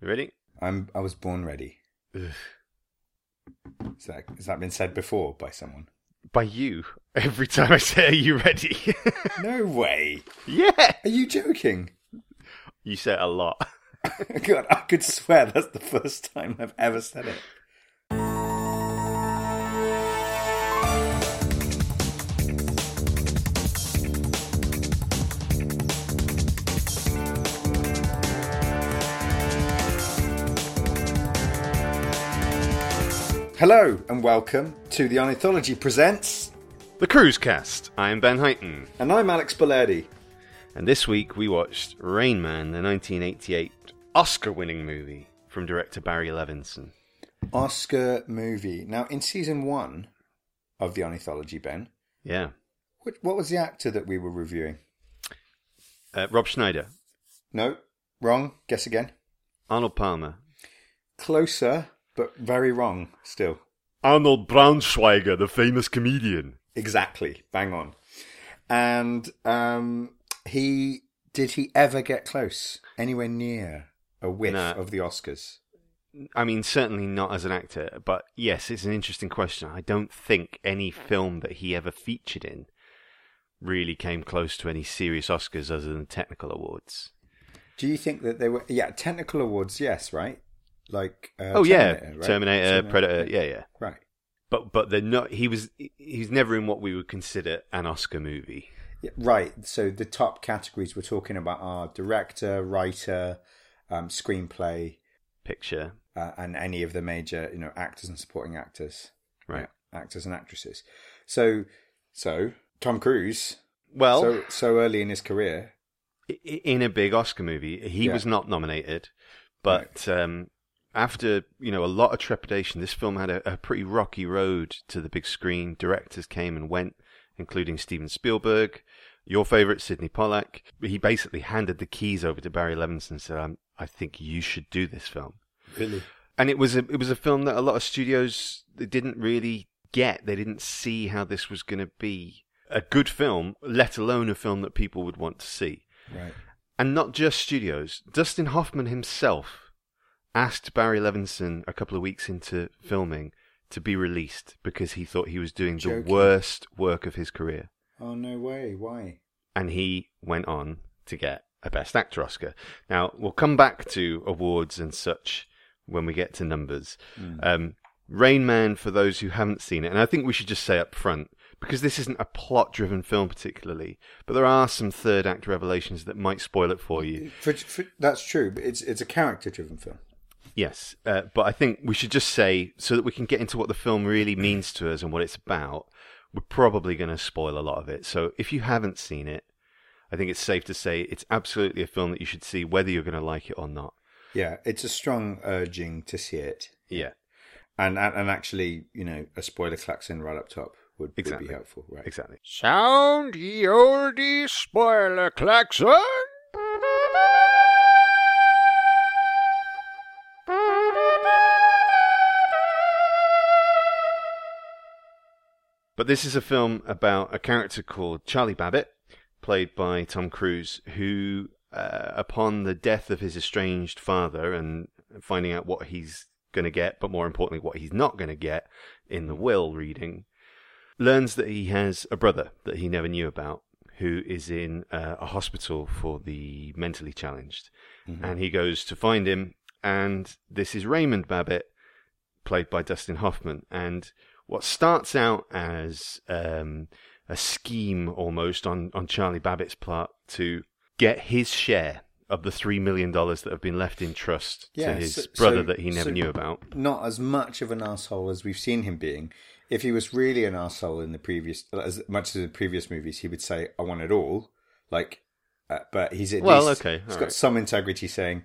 You ready? I'm. I was born ready. Ugh. Has that, has that been said before by someone? By you. Every time I say, "Are you ready?" No way. yeah. Are you joking? You say it a lot. God, I could swear that's the first time I've ever said it. Hello and welcome to the Ornithology Presents, The Cruise Cast. I'm Ben Heighton, and I'm Alex Bellardi. and this week we watched Rain Man, the 1988 Oscar-winning movie from director Barry Levinson. Oscar movie. Now, in season one of the Ornithology, Ben, Yeah. what, what was the actor that we were reviewing? Uh, Rob Schneider, No, wrong. Guess again. Arnold Palmer, Closer, but very wrong still. Arnold Braunschweiger, the famous comedian. Exactly, bang on. And um, he did he ever get close, anywhere near a whiff No. of the Oscars? I mean, certainly not as an actor, but yes, it's an interesting question. I don't think any film that he ever featured in really came close to any serious Oscars other than technical awards. Do you think that they were? Yeah, technical awards, yes, right? Like uh, oh yeah, Terminator, right? Terminator, Predator, yeah, yeah. right? But but they're not. He was he's never in what we would consider an Oscar movie. Yeah, right. So the top categories we're talking about are director, writer, um, screenplay, Picture, uh, and any of the major, you know, actors and supporting actors, right? Yeah, actors and actresses. So, so Tom Cruise, Well, so so early in his career, in a big Oscar movie, he Yeah. was not nominated, but um, after you know a lot of trepidation, this film had a, a pretty rocky road to the big screen. Directors came and went, including Steven Spielberg, your favorite Sydney Pollack. He basically handed the keys over to Barry Levinson and said, "I think you should do this film." really, and it was a it was a film that a lot of studios they didn't really get. They didn't see how this was going to be a good film, let alone a film that people would want to see. right? And not just studios. Dustin Hoffman himself asked Barry Levinson a couple of weeks into filming to be released because he thought he was doing Joking. the worst work of his career. Oh no way! Why? And he went on to get a Best Actor Oscar. Now, we'll come back to awards and such when we get to numbers. Um, Rain Man, for those who haven't seen it, and I think we should just say up front, because this isn't a plot driven film particularly, but there are some third act revelations that might spoil it for you. For, for, that's true, but it's it's a character-driven film. Yes, uh, but I think we should just say, so that we can get into what the film really means to us and what it's about, we're probably going to spoil a lot of it. So if you haven't seen it, I think it's safe to say it's absolutely a film that you should see whether you're going to like it or not. Yeah, it's a strong urging to see it, Yeah, and and, and actually, you know, a spoiler klaxon right up top would, would be helpful, right? exactly. Sound ye oldie spoiler klaxon. But this is a film about a character called Charlie Babbitt, played by Tom Cruise, who, uh, upon the death of his estranged father and finding out what he's going to get, but more importantly, what he's not going to get in the will reading, learns that he has a brother that he never knew about who is in uh, a hospital for the mentally challenged. And he goes to find him, and this is Raymond Babbitt, played by Dustin Hoffman. And what starts out as um, a scheme almost on, on Charlie Babbitt's part to get his share of the $3 million that have been left in trust Yeah, to his so- brother so- that he never so- knew about. Not as much of an asshole as we've seen him being. If he was really an asshole in the previous, as much as the previous movies, he would say, "I want it all." Like, uh, but he's at Well, least okay, he's all got some integrity, saying,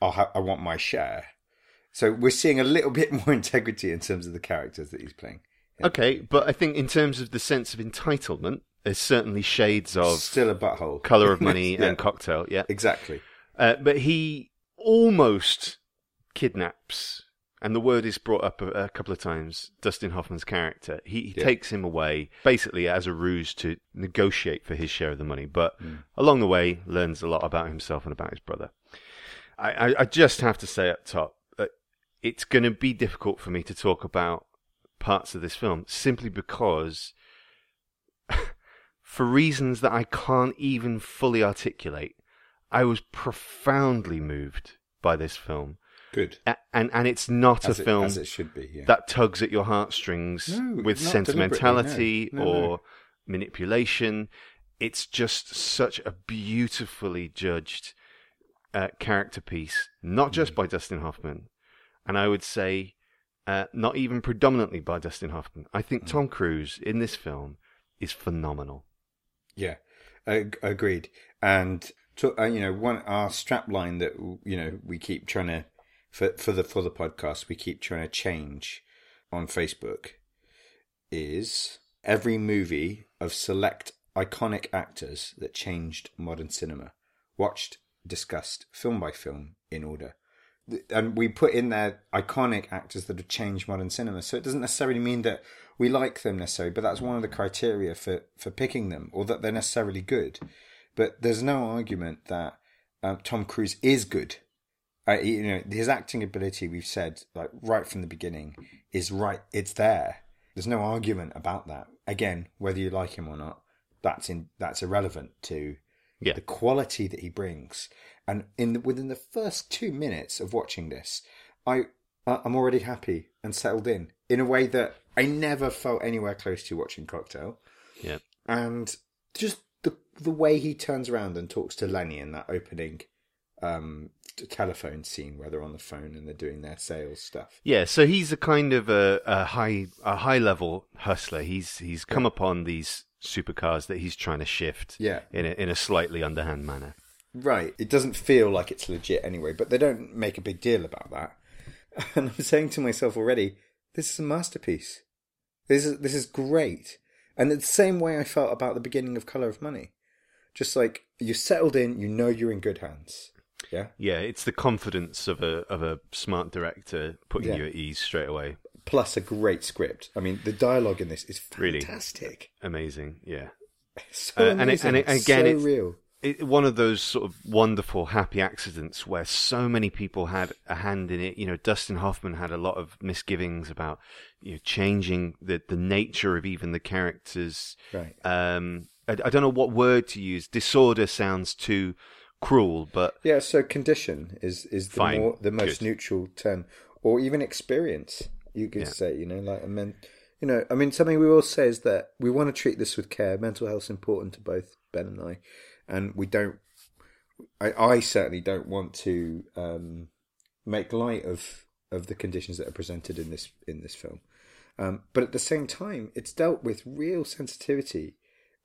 "I'll ha- I want my share." So we're seeing a little bit more integrity in terms of the characters that he's playing. Okay, but I think in terms of the sense of entitlement, there's certainly shades of Still a butthole. Color of Money Yeah, and Cocktail, yeah. exactly. Uh, but he almost kidnaps, and the word is brought up a, a couple of times. Dustin Hoffman's character, he, he Yeah. takes him away basically as a ruse to negotiate for his share of the money, but Hmm. along the way learns a lot about himself and about his brother. I, I, I just have to say up top it's going to be difficult for me to talk about parts of this film simply because, for reasons that I can't even fully articulate, I was profoundly moved by this film. Good. A- And and it's not As a it, film as it should be. Yeah. that tugs at your heartstrings No, with sentimentality no. No, or manipulation. It's just such a beautifully judged uh, character piece, not just Mm. by Dustin Hoffman, and I would say uh, not even predominantly by Dustin Hoffman. I think Mm. Tom Cruise in this film is phenomenal. Yeah, Ag- agreed. And to, uh, you know, one our strap line that you know we keep trying to for for the for the podcast we keep trying to change on Facebook is every movie of select iconic actors that changed modern cinema, watched, discussed film by film in order. And we put in there iconic actors that have changed modern cinema. So it doesn't necessarily mean that we like them necessarily, but that's one of the criteria for, for picking them, or that they're necessarily good. But there's no argument that um, Tom Cruise is good. Uh, you know, his acting ability, we've said, like right from the beginning, is right. It's there. There's no argument about that. Again, whether you like him or not, that's in that's irrelevant to Yeah. the quality that he brings. And in the, within the first two minutes of watching this, I I- I'm already happy and settled in in a way that I never felt anywhere close to watching Cocktail. Yeah. And just the the way he turns around and talks to Lenny in that opening um, telephone scene where they're on the phone and they're doing their sales stuff. Yeah, so he's a kind of a, a high a high level hustler. He's he's come upon these supercars that he's trying to shift Yeah. in a, in a slightly underhand manner. Right. It doesn't feel like it's legit anyway, but they don't make a big deal about that. And I'm saying to myself already, this is a masterpiece. This is this is great. And it's the same way I felt about the beginning of Color of Money. Just like you're settled in, you know you're in good hands. Yeah. Yeah, it's the confidence of a of a smart director putting Yeah. you at ease straight away. Plus a great script. I mean, the dialogue in this is Really. fantastic. Amazing, yeah. So Uh, and it- and it- again, so it's- real. It, one of those sort of wonderful happy accidents where so many people had a hand in it. You know, Dustin Hoffman had a lot of misgivings about you know changing the the nature of even the characters. Right. Um, I, I don't know what word to use. Disorder sounds too cruel, but Yeah, so condition is is the more the most Good. neutral term, or even experience. You could Yeah. say, you know, like I mean, you know, I mean, something we will say is that we want to treat this with care. Mental health's important to both Ben and I, and we don't. I, I certainly don't want to um, make light of of the conditions that are presented in this in this film, um, but at the same time, it's dealt with real sensitivity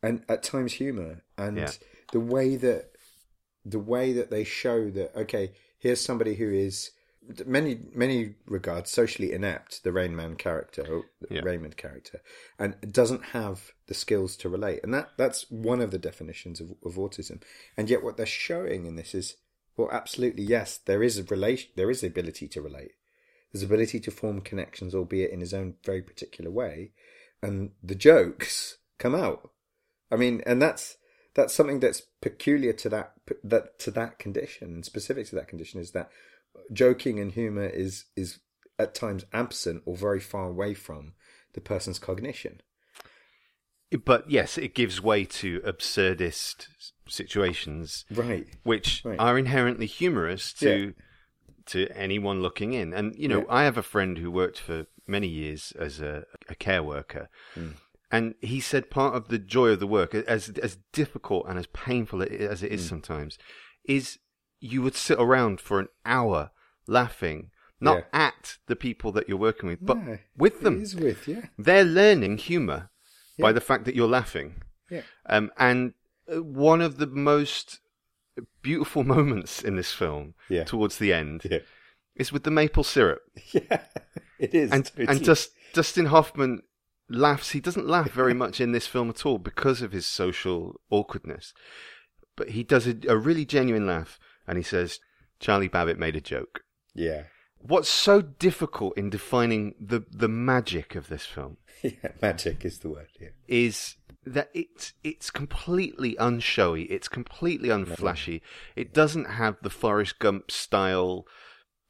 and at times humor and Yeah. the way that the way that they show that okay here's somebody who is many many regards socially inept the rain man character the Yeah. raymond character and doesn't have the skills to relate. And that that's one of the definitions of, of autism. And yet what they're showing in this is well absolutely yes there is a relation there is the ability to relate. There's ability to form connections albeit in his own very particular way. And the jokes come out. I mean, and that's that's something that's peculiar to that that to that condition, and specific to that condition, is that joking and humor is is at times absent or very far away from the person's cognition. but yes, it gives way to absurdist situations Right. which Right. are inherently humorous to to anyone looking in. And you know, Yeah. I have a friend who worked for many years as a, a care worker, Hmm. and he said part of the joy of the work, as as difficult and as painful as it is sometimes, is you would sit around for an hour laughing, not Yeah. at the people that you're working with, but Yeah, with them. with yeah. They're learning humor by the fact that you're laughing. Yeah. Um, and uh, one of the most beautiful moments in this film, Yeah. towards the end, Yeah. is with the maple syrup. Yeah. It is. And and just Dustin Hoffman laughs. He doesn't laugh very much in this film at all because of his social awkwardness. But he does a, a really genuine laugh, and he says, "Charlie Babbitt made a joke." Yeah. What's so difficult in defining the the magic of this film Yeah. Magic is the word. Yeah. is that it's it's completely unshowy. It's completely unflashy. It doesn't have the Forrest Gump style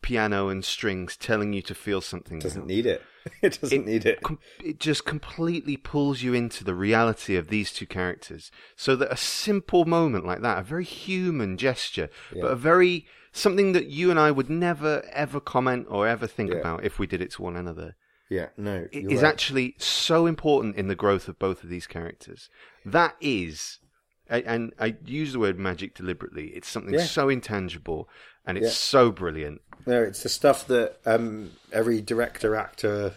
piano and strings telling you to feel something. doesn't need it. It doesn't need it. com- it just completely pulls you into the reality of these two characters. So that a simple moment like that, a very human gesture, Yeah. but a very something that you and I would never ever comment or ever think Yeah. about if we did it to one another, Yeah, no, it is right. actually so important in the growth of both of these characters. That is. And I use the word magic deliberately. It's something Yeah. so intangible, and it's Yeah. so brilliant. No, it's the stuff that um, every director, actor,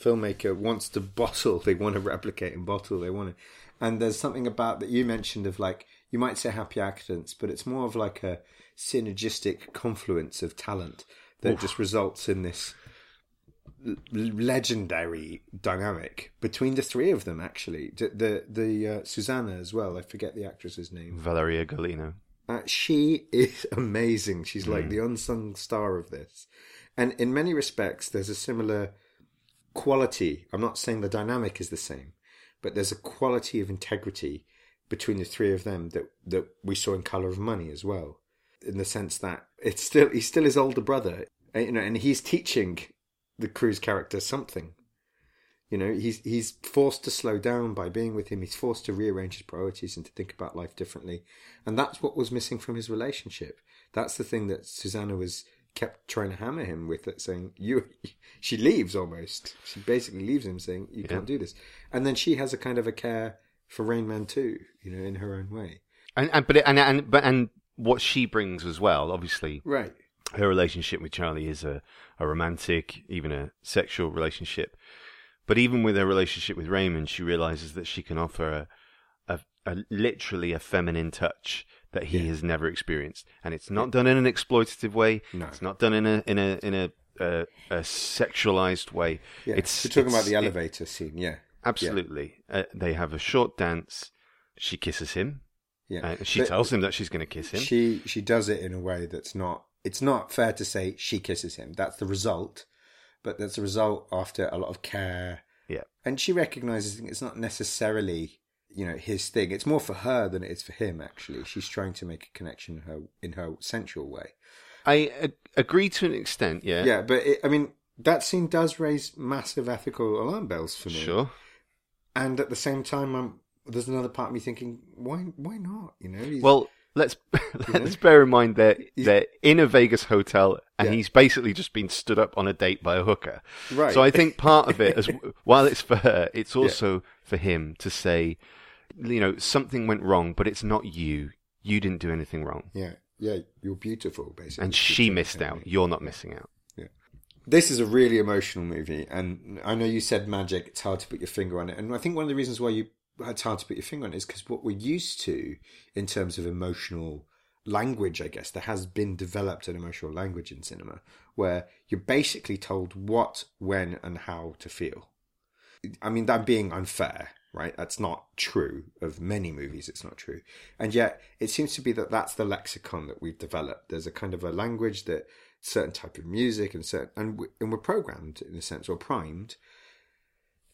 filmmaker wants to bottle. They want to replicate and bottle. They want to, and there's something about that you mentioned of like you might say happy accidents, but it's more of like a synergistic confluence of talent that just results in this legendary dynamic between the three of them. Actually, the the, the uh, Susanna as well. I forget the actress's name. Valeria Golino. Uh, she is amazing. She's like the unsung star of this. And in many respects, there's a similar quality. I'm not saying the dynamic is the same, but there's a quality of integrity between the three of them that, that we saw in Color of Money as well. In the sense that it's still he's still his older brother, you know, and he's teaching the Cruise character something. You know, he's he's forced to slow down by being with him. He's forced to rearrange his priorities and to think about life differently. And that's what was missing from his relationship. That's the thing that Susanna was kept trying to hammer him with, that saying you. She leaves almost. She basically leaves him, saying you can't do this. And then she has a kind of a care for Rain Man too, you know, in her own way. And and but it, and and but and what she brings as well, obviously, Right. Her relationship with Charlie is a, a romantic, even a sexual relationship. But even with her relationship with Raymond, she realizes that she can offer a, a, a literally a feminine touch that he Yeah. has never experienced, and it's not done in an exploitative way. No. It's not done in a in a in a a, a sexualized way. Yeah. It's You're talking about it's- the it- elevator scene, yeah. absolutely. Uh, they have a short dance. She kisses him. Yeah. Uh, she But- tells him that she's going to kiss him. She she does it in a way that's not. It's not fair to say she kisses him. That's the result, but that's a result after a lot of care. Yeah. and she recognizes it's not necessarily you know his thing. It's more for her than it is for him. Actually, she's trying to make a connection in her in her sensual way. I uh, agree to an extent. Yeah. Yeah, but it, I mean that scene does raise massive ethical alarm bells for me. Sure. and at the same time, I'm, there's another part of me thinking, why why not? You know, Well, let's let's bear in mind that He's- they're in a Vegas hotel, and Yeah. he's basically just been stood up on a date by a hooker. Right. So I think part of it, as while it's for her, it's also for him to say, you know, something went wrong, but it's not you. You didn't do anything wrong, yeah, yeah, you're beautiful, basically. and she missed out. You're not missing out. Yeah. This is a really emotional movie, and I know you said magic. It's hard to put your finger on it, and I think one of the reasons why you it's hard to put your finger on is because what we're used to in terms of emotional language, I guess, there has been developed an emotional language in cinema where you're basically told what, when, and how to feel. I mean, that being unfair, right? That's not true of many movies. It's not true, and yet it seems to be that that's the lexicon that we've developed. There's a kind of a language that certain type of music and certain and and we're programmed in a sense or primed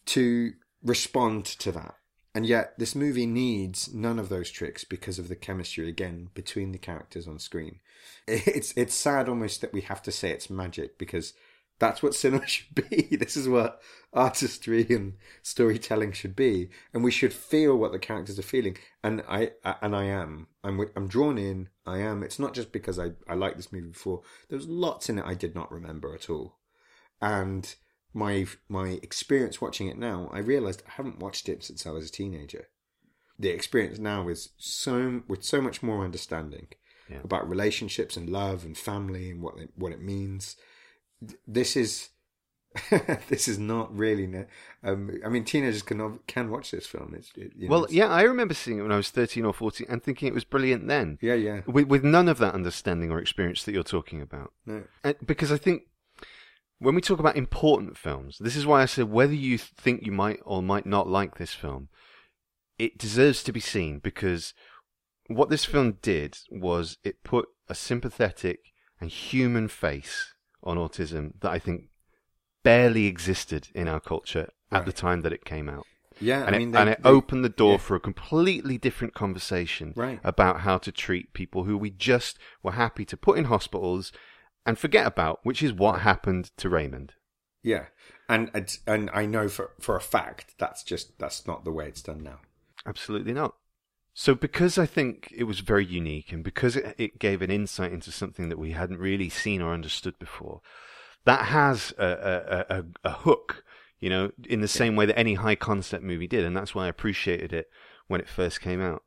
to respond to that. And yet, this movie needs none of those tricks because of the chemistry again between the characters on screen. It's it's sad almost that we have to say it's magic because that's what cinema should be. This is what artistry and storytelling should be, and we should feel what the characters are feeling. And I and I am. I'm I'm drawn in. I am. It's not just because I I liked this movie before. There's lots in it I did not remember at all, and my my experience watching it now, I realized I haven't watched it since I was a teenager. The experience now is so with so much more understanding Yeah. about relationships and love and family and what it, what it means. This is this is not really. Um, I mean, teenagers can can watch this film. It's it, you know, Well, it's- yeah, I remember seeing it when I was 13 or 14 and thinking it was brilliant then. yeah, yeah. With, with none of that understanding or experience that you're talking about. No, And because I think when we talk about important films, this is why I said whether you think you might or might not like this film, it deserves to be seen because what this film did was it put a sympathetic and human face on autism that I think barely existed in our culture at Right. the time that it came out. Yeah, I and mean, it, they- and it they- opened the door yeah. for a completely different conversation Right. about how to treat people who we just were happy to put in hospitals and forget about, which is what happened to Raymond. Yeah, and and I know for for a fact that's just that's not the way it's done now. Absolutely not. So, because I think it was very unique and because it, it gave an insight into something that we hadn't really seen or understood before, that has a, a, a, a hook, you know, in the same way that any high concept movie did. And that's why I appreciated it when it first came out.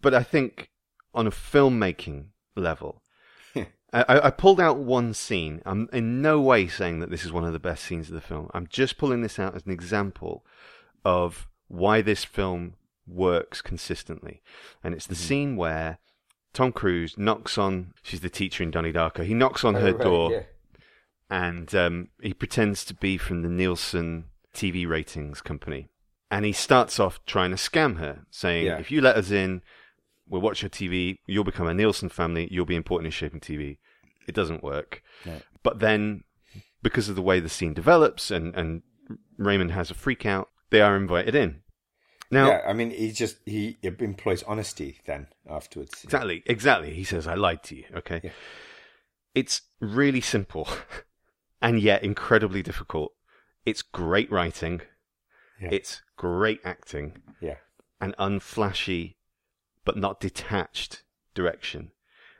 But I think on a filmmaking level, I, I pulled out one scene. I'm in no way saying that this is one of the best scenes of the film. I'm just pulling this out as an example of why this film works consistently. And it's the scene where Tom Cruise knocks on, she's the teacher in Donnie Darko, he knocks on her Oh, right, door yeah. and um, he pretends to be from the Nielsen TV ratings company. And he starts off trying to scam her, saying, Yeah. if you let us in, we'll watch your TV, you'll become a Nielsen family, you'll be important in shaping TV. It doesn't work. No. But then, because of the way the scene develops and, and Raymond has a freak out, they are invited in. Now, yeah, I mean, he just he employs honesty then afterwards. Exactly, exactly. He says, I lied to you. Okay. Yeah. It's really simple and yet incredibly difficult. It's great writing, Yeah. it's great acting, Yeah, and unflashy but not detached direction.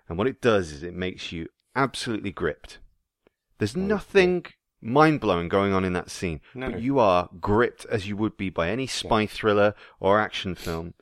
And what it does is it makes you absolutely gripped. There's Oh, nothing mind blowing going on in that scene, No. but you are gripped as you would be by any spy thriller or action film.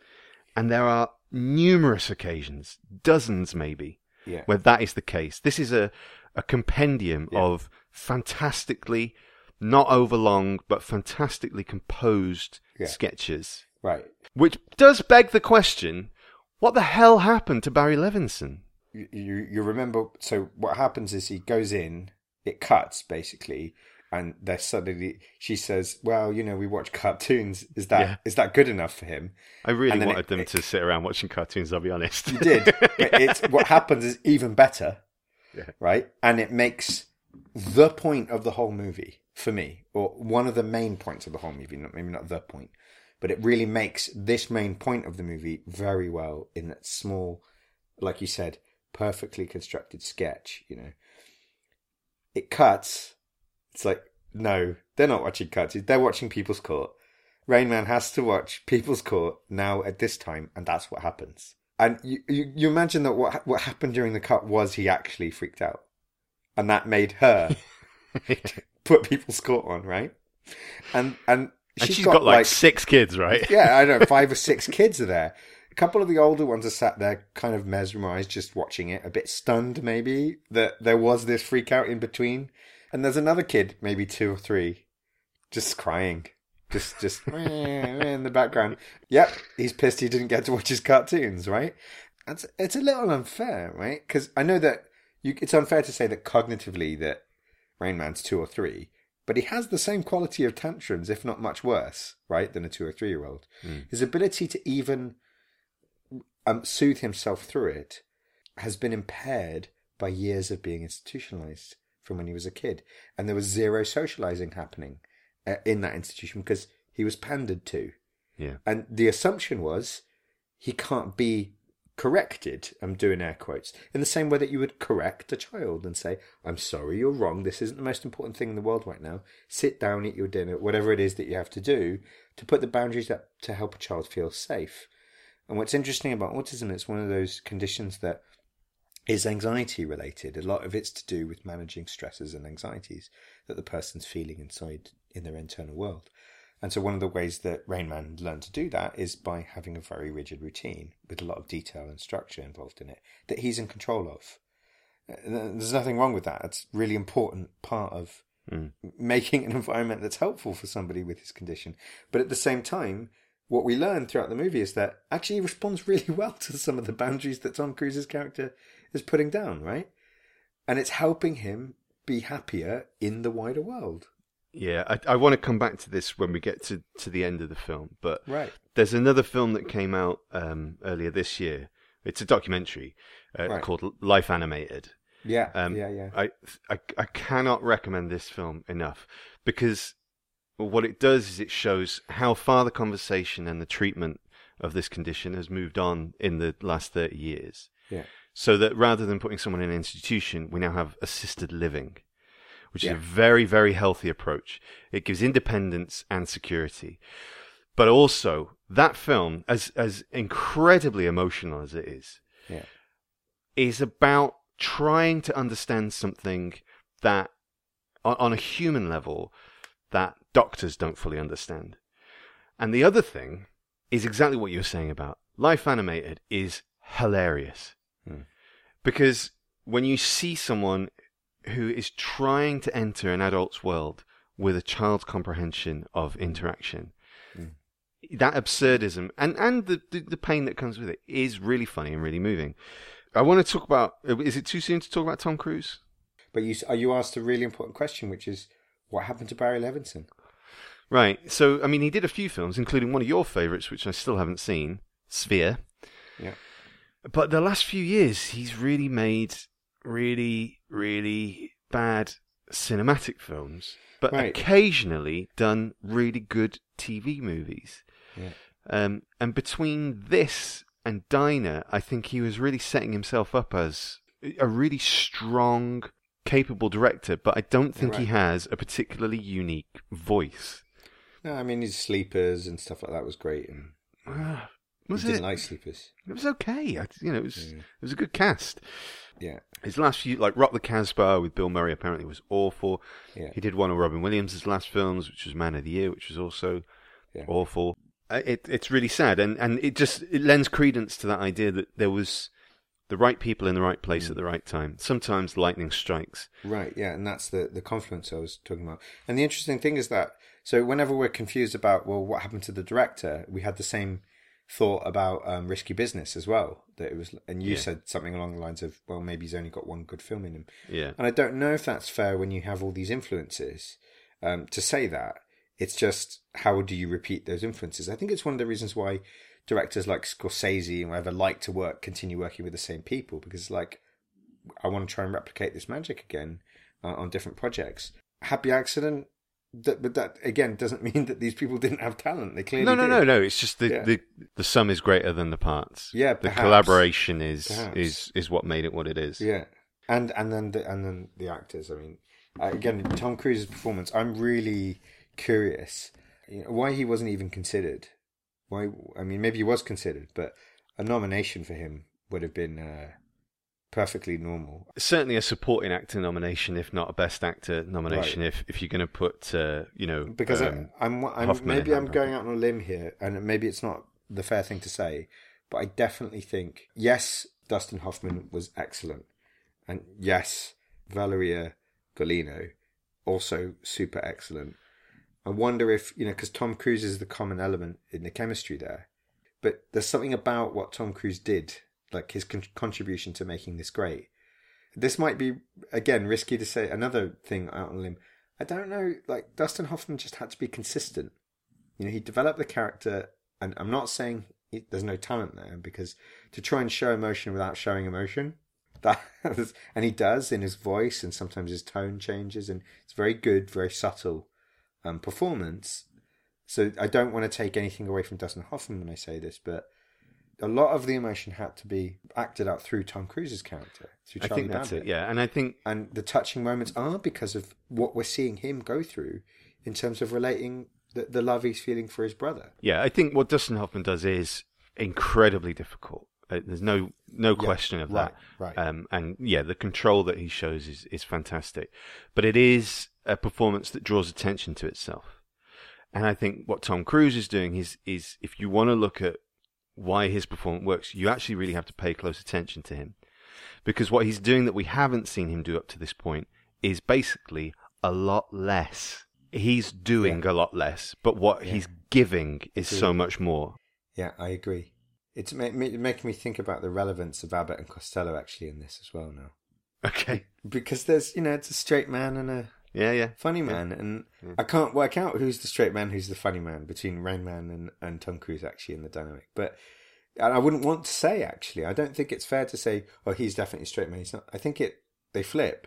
And there are numerous occasions, dozens maybe, yeah, where that is the case. This is a, a compendium Yeah. of fantastically, not overlong, but fantastically composed Yeah. sketches. right. Which does beg the question what the hell happened to Barry Levinson? You, you you remember? So what happens is he goes in, it cuts basically, and they're suddenly she says, "Well, you know, we watch cartoons. Is that is Yeah. that good enough for him?" I really wanted it- them it- to sit around watching cartoons, I'll be honest. You did. but it's what happens is even better. Yeah. Right? And it makes the point of the whole movie for me, or one of the main points of the whole movie, not maybe not the point, but it really makes this main point of the movie very well in that small, like you said, perfectly constructed sketch, you know. It cuts. It's like, no, they're not watching cuts. They're watching People's Court. Rain Man has to watch People's Court now at this time, and that's what happens. And you, you, you imagine that what what happened during the cut was he actually freaked out, and that made her put People's Court on, right? And and and she's got, like, six kids, right? yeah, I don't know, five or six kids are there. A couple of the older ones are sat there, kind of mesmerized, just watching it, a bit stunned, maybe that there was this freak out in between. And there's another kid, maybe two or three, just crying, just just in the background. Yep, he's pissed he didn't get to watch his cartoons, right? It's it's a little unfair, right? Because I know that you, it's unfair to say that cognitively that Rain Man's two or three, but he has the same quality of tantrums, if not much worse, right, than a two or three year old. His ability to even um, soothe himself through it has been impaired by years of being institutionalized from when he was a kid. And there was zero socializing happening uh, in that institution because he was pandered to. Yeah. And the assumption was he can't be corrected. I'm doing air quotes in the same way that you would correct a child and say, I'm sorry, you're wrong. This isn't the most important thing in the world right now. Sit down, eat your dinner, whatever it is that you have to do to put the boundaries up to help a child feel safe. And what's interesting about autism, it's one of those conditions that is anxiety related. A lot of it's to do with managing stresses and anxieties that the person's feeling inside in their internal world. And so one of the ways that Rain Man learned to do that is by having a very rigid routine with a lot of detail and structure involved in it that he's in control of. There's nothing wrong with that. It's a really important part of Mm. making an environment that's helpful for somebody with his condition. But at the same time, what we learn throughout the movie is that actually he responds really well to some of the boundaries that Tom Cruise's character is putting down, right? And it's helping him be happier in the wider world. Yeah, I, I want to come back to this when we get to, to the end of the film, but Right. there's another film that came out um, earlier this year. It's a documentary uh, Right. called Life Animated. Yeah. Um, yeah. Yeah. I, I I cannot recommend this film enough because what it does is it shows how far the conversation and the treatment of this condition has moved on in the last 30 years. Yeah. So that rather than putting someone in an institution, we now have assisted living, which is a very, very healthy approach. It gives independence and security. But also, that film, as, as incredibly emotional as it is, Yeah. is about trying to understand something that, on, on a human level, that doctors don't fully understand. And the other thing is exactly what you were saying about Life Animated is hilarious. Hmm. Because when you see someone who is trying to enter an adult's world with a child's comprehension of interaction, Hmm. that absurdism and, and the, the, the pain that comes with it is really funny and really moving. I want to talk about. Is it too soon to talk about Tom Cruise? But you are you asked a really important question, which is what happened to Barry Levinson? Right. So, I mean, he did a few films, including one of your favourites, which I still haven't seen, Sphere. Yeah. But the last few years, he's really made really, really bad cinematic films, but Right. occasionally done really good TV movies. Yeah. Um, and between this and Diner, I think he was really setting himself up as a really strong, capable director, but I don't think he right. has a particularly unique voice. No, I mean his sleepers and stuff like that was great, and Ah, was it? like sleepers. It was okay. I, you know, it was Yeah. it was a good cast. Yeah, His last few, like Rock the Casbah with Bill Murray, apparently was awful. yeah, He did one of Robin Williams' last films, which was Man of the Year, which was also Yeah. awful. Uh, It, it's really sad, and, and it just it lends credence to that idea that there was the right people in the right place Mm. at the right time. Sometimes lightning strikes. right. Yeah, and that's the the confluence I was talking about. And the interesting thing is that so whenever we're confused about well what happened to the director, we had the same thought about um, risky business as well. That it was, and you Yeah. said something along the lines of well maybe he's only got one good film in him. Yeah, And I don't know if that's fair when you have all these influences um, to say that. It's just how do you repeat those influences? I think it's one of the reasons why directors like Scorsese and whatever like to work, continue working with the same people because, like, I want to try and replicate this magic again uh, on different projects. Happy accident, that, but that again doesn't mean that these people didn't have talent. They clearly no, no, did. no, no. It's just the, Yeah. the the sum is greater than the parts. Yeah, the perhaps. collaboration is Perhaps. is is what made it what it is. Yeah, and and then the, and then the actors. I mean, uh, again, Tom Cruise's performance. I'm really curious you know, why he wasn't even considered. Why? I mean, maybe he was considered, but a nomination for him would have been uh, perfectly normal. certainly a supporting actor nomination, if not a best actor nomination. If if you're going to put, uh, you know, Because um, I, I'm, I'm maybe I'm going out on a limb here, and maybe it's not the fair thing to say, but I definitely think yes, Dustin Hoffman was excellent, and yes, Valeria Golino also super excellent. I wonder if you know because Tom Cruise is the common element in the chemistry there, but there's something about what Tom Cruise did, like his con- contribution to making this great. This might be again risky to say another thing out on limb. I don't know. Like Dustin Hoffman just had to be consistent. You know, he developed the character, and I'm not saying he, there's no talent there because to try and show emotion without showing emotion, that and he does in his voice and sometimes his tone changes, and it's very good, very subtle um, performance. So I don't want to take anything away from Dustin Hoffman when I say this, but a lot of the emotion had to be acted out through Tom Cruise's character, through I Charlie think that's Babbitt it. Yeah, and I think and the touching moments are because of what we're seeing him go through in terms of relating the, the love he's feeling for his brother. yeah, I think what Dustin Hoffman does is incredibly difficult. Uh, There's no no question of that. right, right. Um, and yeah, the control that he shows is is fantastic, but it is a performance that draws attention to itself. And I think what Tom Cruise is doing is is if you want to look at why his performance works, you actually really have to pay close attention to him, because what he's doing that we haven't seen him do up to this point is basically a lot less. He's doing a lot less, but what Yeah. he's giving is so much more. Yeah, I agree. It's ma- making me think about the relevance of Abbott and Costello actually in this as well now. Okay. Because there's, you know, it's a straight man and a Yeah, yeah. funny man, and I can't work out who's the straight man, who's the funny man between Rain Man and, and Tom Cruise actually in the dynamic. But and I wouldn't want to say actually. I don't think it's fair to say, oh, he's definitely straight man. He's not. I think it they flip.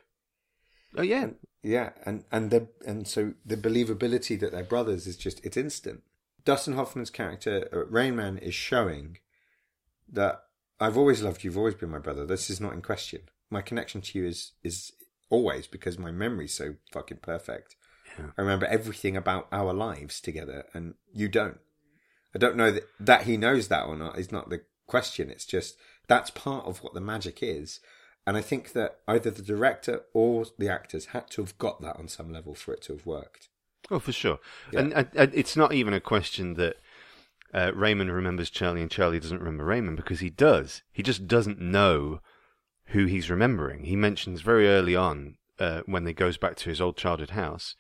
Oh yeah, And, yeah, and and the and so the believability that they're brothers is just it's instant. Dustin Hoffman's character uh, Rain Man is showing that I've always loved you. You've always been my brother. This is not in question. My connection to you is is always because my memory's so fucking perfect. Yeah. I remember everything about our lives together, and you don't. I don't know that that he knows that or not is not the question. It's just that's part of what the magic is. And I think that either the director or the actors had to have got that on some level for it to have worked. Oh, for sure. Yeah. And, and, and it's not even a question that uh, Raymond remembers Charlie and Charlie doesn't remember Raymond because he does. He just doesn't know who he's remembering. He mentions very early on uh, when he goes back to his old childhood house,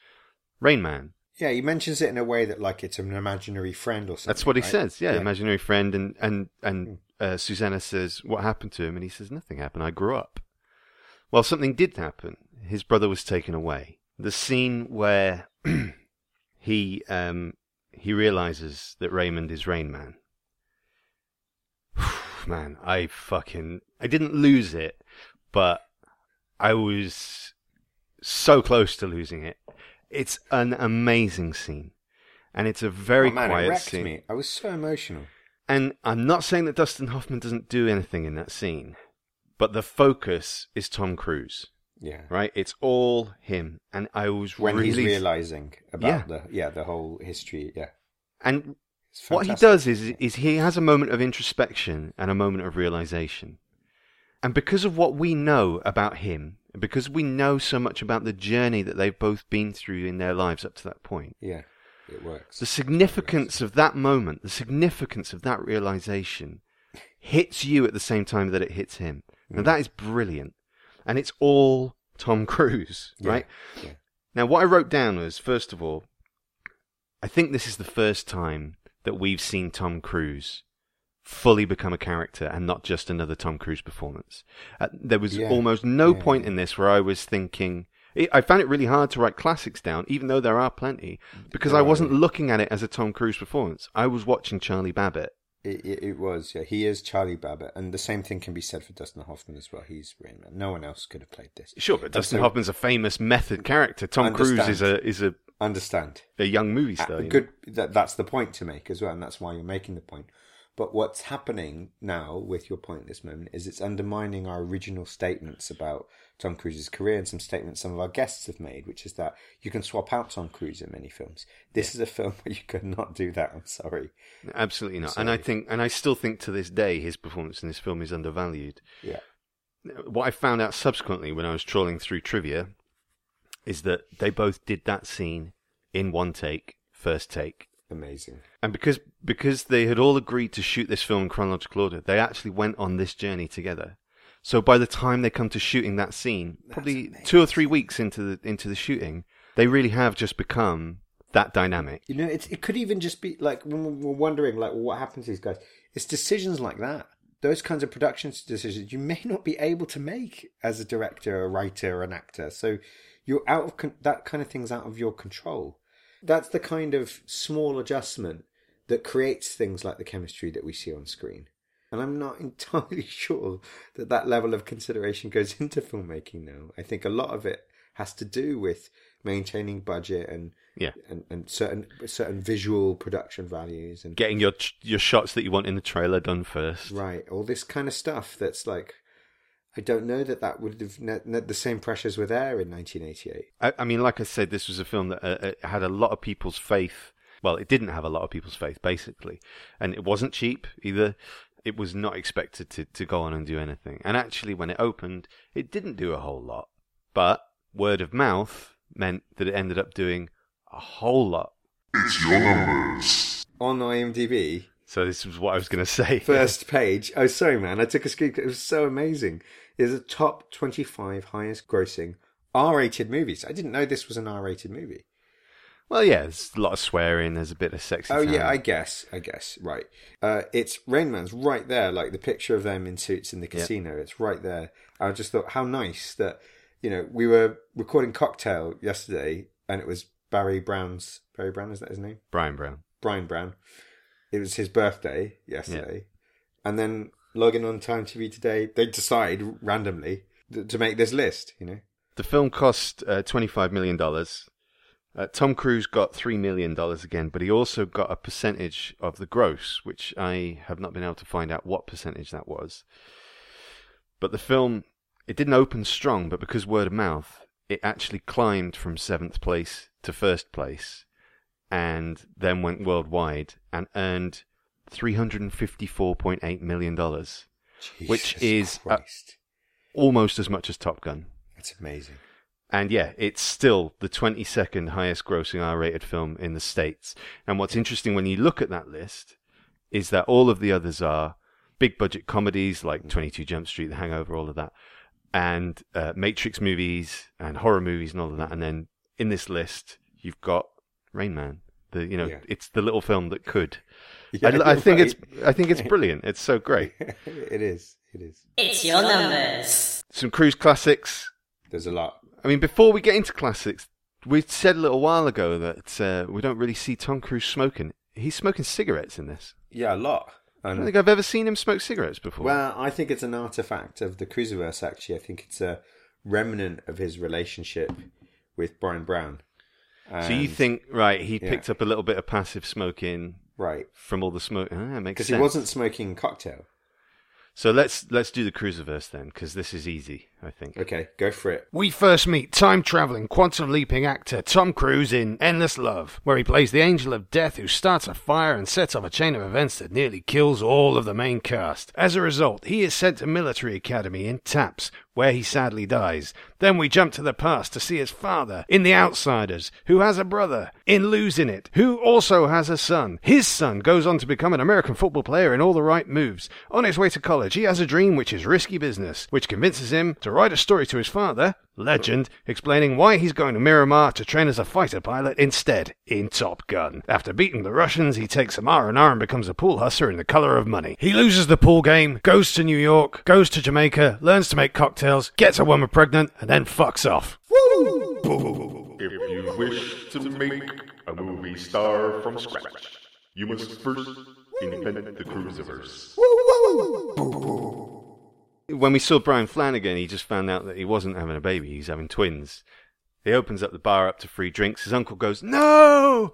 Rain Man. Yeah, he mentions it in a way that like it's an imaginary friend or something. That's what he right? says. Yeah, Yeah. imaginary friend. And and Hmm. and uh, Susanna says, "What happened to him?" And he says, "Nothing happened. I grew up." Well, something did happen. His brother was taken away. The scene where he um he realizes that Raymond is Rain Man. Man, I fucking I didn't lose it, but I was so close to losing it. It's an amazing scene. And it's a very oh, man, quiet scene. me. I was so emotional. And I'm not saying that Dustin Hoffman doesn't do anything in that scene, but the focus is Tom Cruise, Yeah. right? It's all him. And I was When really he's realizing about Yeah. the yeah the whole history. Yeah. and what he does is is he has a moment of introspection and a moment of realization. And because of what we know about him, because we know so much about the journey that they've both been through in their lives up to that point, Yeah. It works. the significance of that moment, the significance of that realization hits you at the same time that it hits him. Now Mm. that is brilliant. And it's all Tom Cruise, Yeah, right? yeah. Now what I wrote down was first of all, I think this is the first time that we've seen Tom Cruise fully become a character and not just another Tom Cruise performance. Uh, there was Yeah. almost no Yeah, point in this where I was thinking. It, I found it really hard to write classics down, even though there are plenty, because I wasn't yeah. looking at it as a Tom Cruise performance. I was watching Charlie Babbitt. It, it, it was, yeah. He is Charlie Babbitt, and the same thing can be said for Dustin Hoffman as well. He's Rain Man. No one else could have played this. Sure, but Dustin so- Hoffman's a famous method character. Tom Cruise is a is a, Understand? a young movie Uh, star. you know? good. That, that's the point to make as well, and that's why you're making the point. But what's happening now with your point at this moment is it's undermining our original statements about Tom Cruise's career and some statements some of our guests have made, which is that you can swap out Tom Cruise in many films. This is a film where you could not do that. I'm sorry. Absolutely not. And I think, and I still think to this day, his performance in this film is undervalued. Yeah. What I found out subsequently when I was trawling through trivia is that they both did that scene in one take, first take. Amazing. And because because they had all agreed to shoot this film in chronological order, they actually went on this journey together. So by the time they come to shooting that scene, probably two or three weeks into the into the shooting, they really have just become that dynamic. You know, it's, it could even just be like when we're wondering, like, what happened to these guys. It's decisions like that, those kinds of production decisions, you may not be able to make as a director, a writer, or an actor. So you're out of con- that kind of things out of your control. That's the kind of small adjustment that creates things like the chemistry that we see on screen. And I'm not entirely sure that that level of consideration goes into filmmaking now. I think a lot of it has to do with maintaining budget and Yeah. and, and certain certain visual production values and Getting your your shots that you want in the trailer done first. right all this kind of stuff that's like I don't know that that would have ne- ne- the same pressures were there in 1988 I, I mean, like I said, this was a film that uh, uh, had a lot of people's faith. Well, it didn't have a lot of people's faith, basically, and it wasn't cheap either. It was not expected to, to go on and do anything. And actually, when it opened, it didn't do a whole lot. But word of mouth meant that it ended up doing a whole lot. It's yours on IMDb So this was what I was going to say. first page oh sorry man I took a screen it was so amazing is a top 25 highest grossing R-rated movies I didn't know this was an R-rated movie Well, yeah, there's a lot of swearing. There's a bit of sexy. Oh time. yeah, I guess, I guess, right. Uh, it's Rain Man's right there, like the picture of them in suits in the casino. It's right there. I just thought how nice that you know we were recording Cocktail yesterday, and it was Barry Brown's Barry Brown is that his name? Bryan Brown. Bryan Brown. It was his birthday yesterday, and then logging on Time TV today, they decided randomly th- to make this list. You know, The film cost uh, $25 million. Uh, Tom Cruise got $3 million again, but he also got a percentage of the gross, which I have not been able to find out what percentage that was. But the film, it didn't open strong, but because word of mouth, it actually climbed from seventh place to first place and then went worldwide and earned $354.8 million, Which is, uh, almost as much as Top Gun. That's amazing. And yeah, it's still the 22nd highest grossing R rated film in the States. And what's interesting when you look at that list is that all of the others are big budget comedies like 22 Jump Street, The Hangover, all of that, and uh, Matrix movies and horror movies and all of that. And then in this list, you've got Rain Man. The, you know, Yeah. it's the little film that could. Yeah, I, I you're think it's. I think it's brilliant. It's so great. it is. It is. It's your numbers. Some cruise classics. There's a lot. I mean, before we get into classics, we said a little while ago that uh, we don't really see Tom Cruise smoking. He's smoking cigarettes in this. Yeah, a lot. I don't think I've ever seen him smoke cigarettes before. well, I think it's an artifact of the Cruisiverse. Actually, I think it's a remnant of his relationship with Bryan Brown. So you think, right, he yeah. picked up a little bit of passive smoking right? from all the smoke. Ah, makes Because he wasn't smoking cocktail. So let's let's do the Cruisiverse then, because this is easy, I think. Okay, go for it. We first meet time traveling, quantum leaping actor Tom Cruise in Endless Love, where he plays the angel of death who starts a fire and sets off a chain of events that nearly kills all of the main cast. As a result, he is sent to military academy in Taps, where he sadly dies. Then we jump to the past to see his father in The Outsiders, who has a brother in Losing It, who also has a son. His son goes on to become an American football player in all the right moves. On his way to college, he has a dream which is risky business, which convinces him to write a story to his father, Legend, explaining why he's going to Miramar to train as a fighter pilot instead in Top Gun. After beating the Russians, he takes some R&R and becomes a pool hustler in the color of money. He loses the pool game, goes to New York, goes to Jamaica, learns to make cocktails, gets a woman pregnant, and then fucks off. If you wish to make a movie star from scratch, you must first invent the Cruisiverse. When we saw Brian Flanagan, he just found out that he wasn't having a baby; he's having twins. He opens up the bar up to free drinks. His uncle goes, "No!"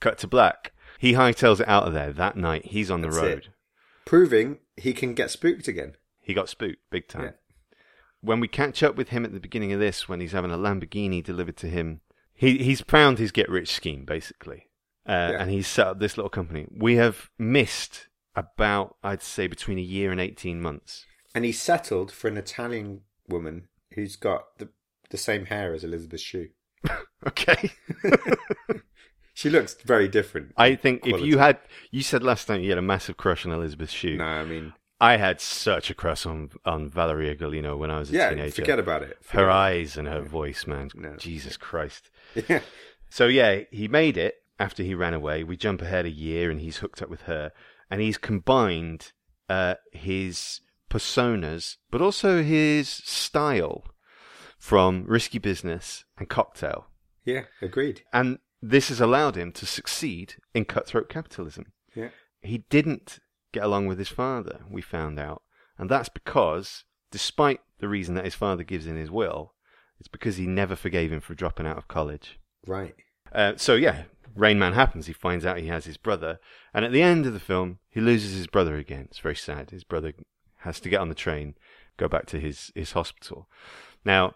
Cut to black. He hightails it out of there that night. He's on the That's road. it. Proving he can get spooked again. He got spooked big time. Yeah. When we catch up with him at the beginning of this, when he's having a Lamborghini delivered to him, he he's found his get rich scheme basically, uh, Yeah. and he's set up this little company. We have missed about I'd say between a year and eighteen months. And he settled for an Italian woman who's got the the same hair as Elizabeth Shue. Okay. She looks very different. I think if you had, you said last time you had a massive crush on Elizabeth Shue. No, I mean, I had such a crush on on Valeria Golino when I was a yeah, teenager. forget about it. her Forget eyes and her voice, man. No. Jesus Christ. Yeah. So yeah, he made it after he ran away. We jump ahead a year, and he's hooked up with her, and he's combined uh, his personas, but also his style from Risky Business and Cocktail, Yeah, agreed. and this has allowed him to succeed in cutthroat capitalism. Yeah. He didn't get along with his father. We found out, and that's because, despite the reason that his father gives in his will, it's because he never forgave him for dropping out of college. Right. Uh, so yeah, Rain Man happens. He finds out he has his brother, and at the end of the film, he loses his brother again. It's very sad. His brother has to get on the train, go back to his his hospital. Now,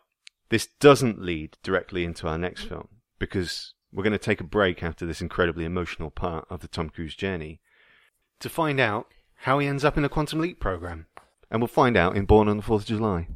this doesn't lead directly into our next film because we're going to take a break after this incredibly emotional part of the Tom Cruise journey to find out how he ends up in the Quantum Leap program, and we'll find out in Born on the Fourth of July.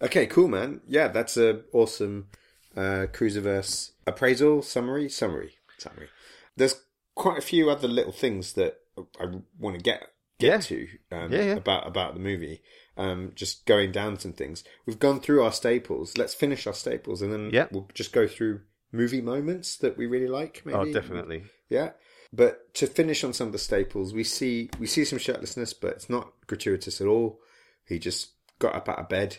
Okay, cool, man. Yeah, that's a awesome uh, Cruisiverse appraisal summary. Summary. Summary. There's quite a few other little things that I want to get get Yeah. to um, Yeah, yeah. about about the movie. Um, just going down some things. We've gone through our staples. Let's finish our staples, and then Yeah. we'll just go through movie moments that we really like. Maybe. Oh, definitely. Yeah. But to finish on some of the staples, we see we see some shirtlessness, but it's not gratuitous at all. He just got up out of bed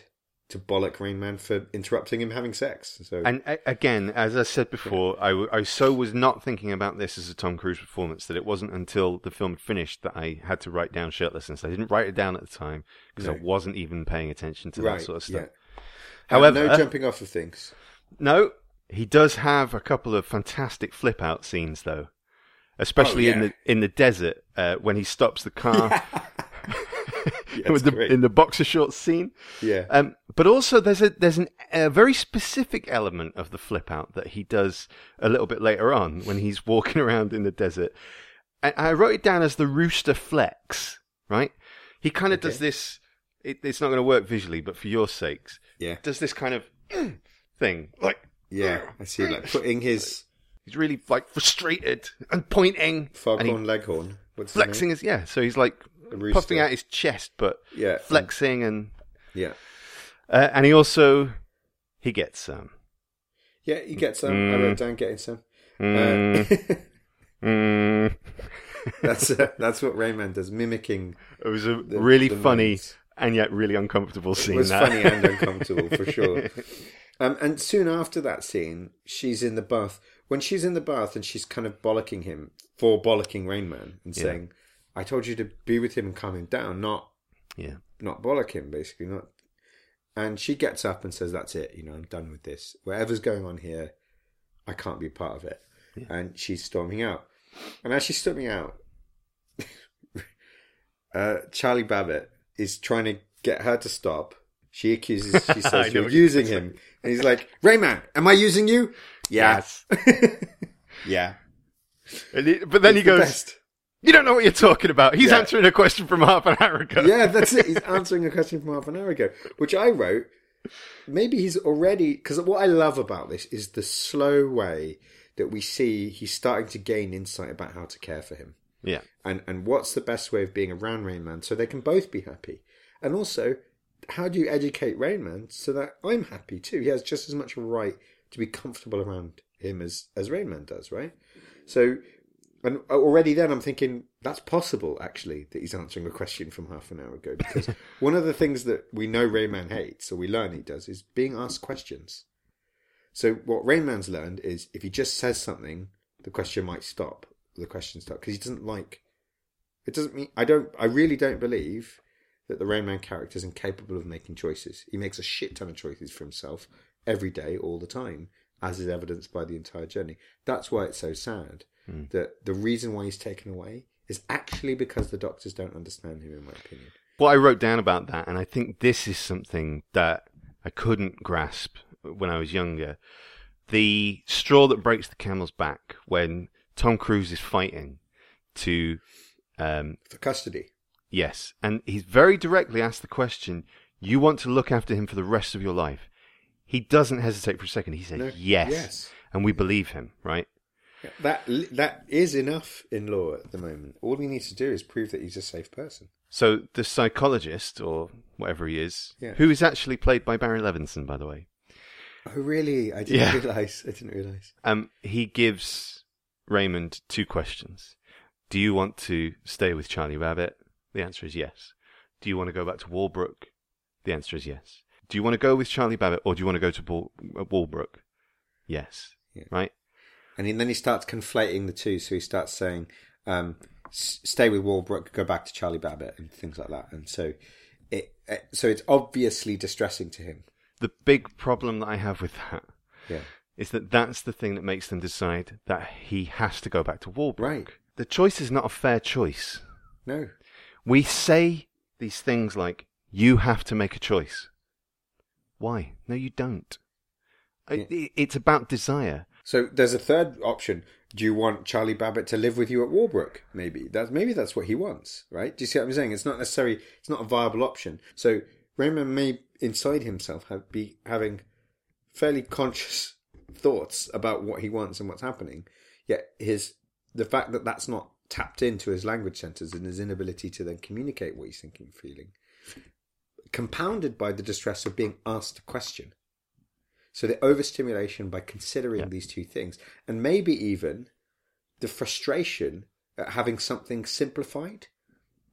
to bollock Rain Man for interrupting him having sex. So And a- again, as I said before, I, w- I so was not thinking about this as a Tom Cruise performance that it wasn't until the film had finished that I had to write down shirtlessness. I didn't write it down at the time because I wasn't even paying attention to right, that sort of stuff. yeah. However, no jumping off of things. No, he does have a couple of fantastic flip out scenes though, especially in Oh, yeah. the in the desert uh, when he stops the car Yeah, with the, in the boxer shorts scene. yeah. Um, but also there's a there's an, a very specific element of the flip out that he does a little bit later on when he's walking around in the desert. And I wrote it down as the rooster flex. Right? He kind of Okay. does this. It, it's not going to work visually, but for your sakes, yeah. does this kind of thing like Yeah. I see. Like putting his He's really like frustrated and pointing foghorn leghorn. What's flexing his yeah. So he's like. Puffing out his chest, but Yeah. flexing and Yeah. uh, and he also he gets um Yeah. You get some. I Mm. wrote down getting some. mm, Uh, mm. that's uh, that's what Rayman does, mimicking. it was a the- really the funny moves. and yet really uncomfortable It scene. was that. funny and uncomfortable for sure. Um, and soon after that scene, she's in the bath. When she's in the bath and she's kind of bollocking him for bollocking Rainman and Yeah. saying, "I told you to be with him and calm him down, not yeah, not bollock him, basically, not." And she gets up and says, "That's it. You know, I'm done with this. Whatever's going on here, I can't be a part of it." And she's storming out. And as she's storming out, uh, Charlie Babbitt is trying to get her to stop. She accuses. She says, "You're using him," and he's like, "Rayman, am I using you?" yes. yeah. And he- but then It's he the goes, best. "You don't know what you're talking about." He's Yeah. answering a question from half an hour ago. yeah, that's it. He's answering a question from half an hour ago, which I wrote. Maybe he's already because what I love about this is the slow way that we see he's starting to gain insight about how to care for him, yeah, and and what's the best way of being around Rainman so they can both be happy, and also how do you educate Rainman so that I'm happy too? He has just as much right to be comfortable around him as as Rainman does, right? So and uh, already then I'm thinking that's possible actually that he's answering a question from half an hour ago because one of the things that we know Rayman hates or we learn he does is being asked questions. So what Rayman's learned is if he just says something, the question might stop. The question stop because he doesn't like. It doesn't mean I don't. I really don't believe that the Rayman character is incapable of making choices. He makes a shit ton of choices for himself every day, all the time, as is evidenced by the entire journey. That's why it's so sad that the reason why he's taken away is actually because the doctors don't understand him, in my opinion. what I wrote down about that, and I think this is something that I couldn't grasp when I was younger. The straw that breaks the camel's back when Tom Cruise is fighting to, um, For custody. yes, and he's very directly asked the question, You want to look after him for the rest of your life? He doesn't hesitate for a second. He says, No, yes. yes. And we believe him, right? That that is enough in law at the moment. All he needs to do is prove that he's a safe person. So the psychologist, or whatever he is, Yeah. who is actually played by Barry Levinson, by the way, Oh, really? I didn't Yeah. realize. I didn't realize. Um, he gives Raymond two questions. Do you want to stay with Charlie Babbitt? The answer is yes. Do you want to go back to Walbrook? The answer is yes. Do you want to go with Charlie Babbitt or do you want to go to uh, Walbrook? Yes. Yeah. Right? And then he starts conflating the two. So he starts saying, um, s- "Stay with Walbrook, go back to Charlie Babbitt," and things like that. And so, it uh, so it's obviously distressing to him. The big problem that I have with that Yeah. is that that's the thing that makes them decide that he has to go back to Walbrook. Right. The choice is not a fair choice. No. We say these things like, you have to make a choice. Why? No, you don't. I- It's about desire. So there's a third option. Do you want Charlie Babbitt to live with you at Walbrook? Maybe that's maybe that's what he wants, right? Do you see what I'm saying? It's not necessarily it's not a viable option. So Raymond may inside himself have, be having fairly conscious thoughts about what he wants and what's happening. Yet his the fact that that's not tapped into his language centers and his inability to then communicate what he's thinking, feeling, compounded by the distress of being asked a question. So the overstimulation by considering Yeah. these two things, and maybe even the frustration at having something simplified,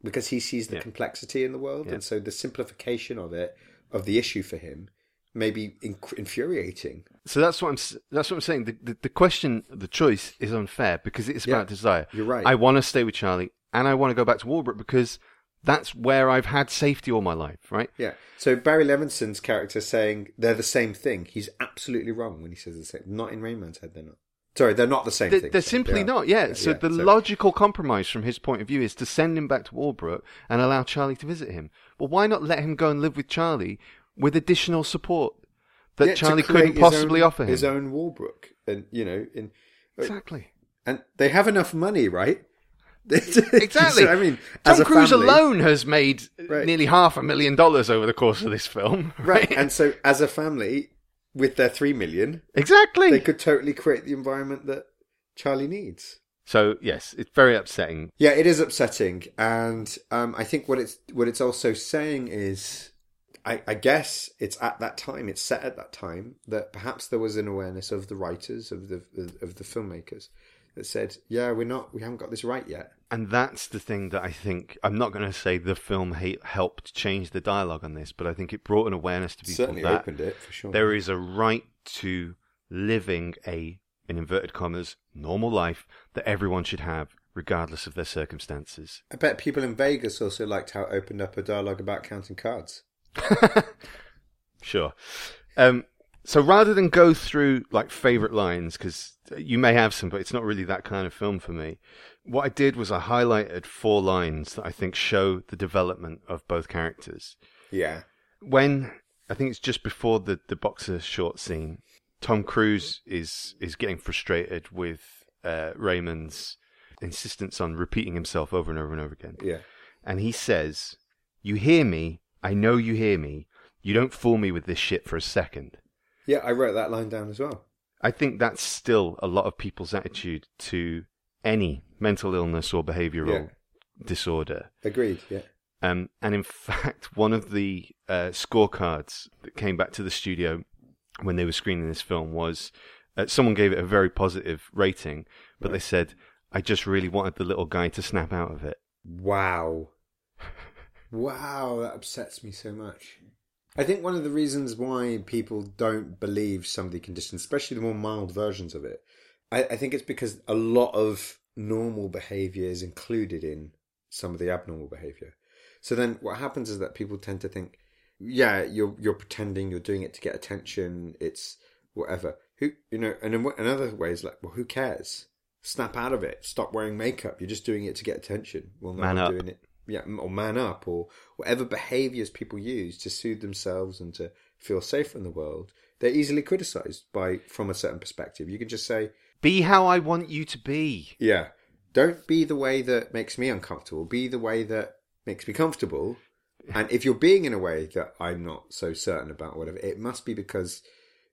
because he sees the Yeah. complexity in the world, Yeah. and so the simplification of it, of the issue for him, may be inc- infuriating. So that's what I'm. That's what I'm saying. The, the, the question, the choice is unfair because it's about desire. you're right. I want to stay with Charlie, and I want to go back to Walbrook because That's where I've had safety all my life, right? Yeah. So Barry Levinson's character saying they're the same thing. He's absolutely wrong when he says the same. Not in Rain Man's head, they're not. Sorry, they're not the same They- thing. They're simply they not, yeah. So the so- logical compromise from his point of view is to send him back to Walbrook and allow Charlie to visit him. Well, why not let him go and live with Charlie with additional support that Yeah, Charlie couldn't possibly own- offer him? His own Walbrook, and you know, in uh, Exactly. and they have enough money, right? Exactly. So, I mean, Tom as a Cruise family- alone has made Right. nearly half a million dollars over the course of this film. right? And so, as a family, with their three million, exactly. they could totally create the environment that Charlie needs. So yes, it's very upsetting. Yeah, it is upsetting, and um, I think what it's what it's also saying is, I, I guess it's at that time, it's set at that time that perhaps there was an awareness of the writers of the of the filmmakers that said, yeah, we're not, we haven't got this right yet. And that's the thing that I think I'm not going to say the film helped change the dialogue on this, but I think it brought an awareness to people Certainly that opened it for sure. there is a right to living a in inverted commas normal life that everyone should have regardless of their circumstances. I bet people in Vegas also liked how it opened up a dialogue about counting cards. Sure. Um, so rather than go through like favorite lines, because you may have some, but it's not really that kind of film for me. What I did was I highlighted four lines that I think show the development of both characters. Yeah, When I think it's just before the the boxer short scene, Tom Cruise is is getting frustrated with uh, Raymond's insistence on repeating himself over and over and over again yeah, and he says, "You hear me? I know you hear me. You don't fool me with this shit for a second. Yeah. I wrote that line down as well. I think that's still a lot of people's attitude to any mental illness or behavioral disorder. Agreed. Yeah, Um, and in fact, one of the uh, scorecards that came back to the studio when they were screening this film was uh, someone gave it a very positive rating, but they said, "I just really wanted the little guy to snap out of it." Wow. wow, that upsets me so much. I think one of the reasons why people don't believe some of the conditions, especially the more mild versions of it, I, I think it's because a lot of normal behavior is included in some of the abnormal behavior. So then what happens is that people tend to think, yeah, you're you're pretending, you're doing it to get attention, it's whatever. Who you know, and in what- another way is like, well, who cares? Snap out of it. Stop wearing makeup. You're just doing it to get attention. Well, no, Man up. doing it. Yeah, or man up, or whatever behaviors people use to soothe themselves and to feel safe in the world. They're easily criticized by from a certain perspective. You can just say, Be how I want you to be. yeah, don't be the way that makes me uncomfortable. Be the way that makes me comfortable. And if you're being in a way that I'm not so certain about, whatever, it must be because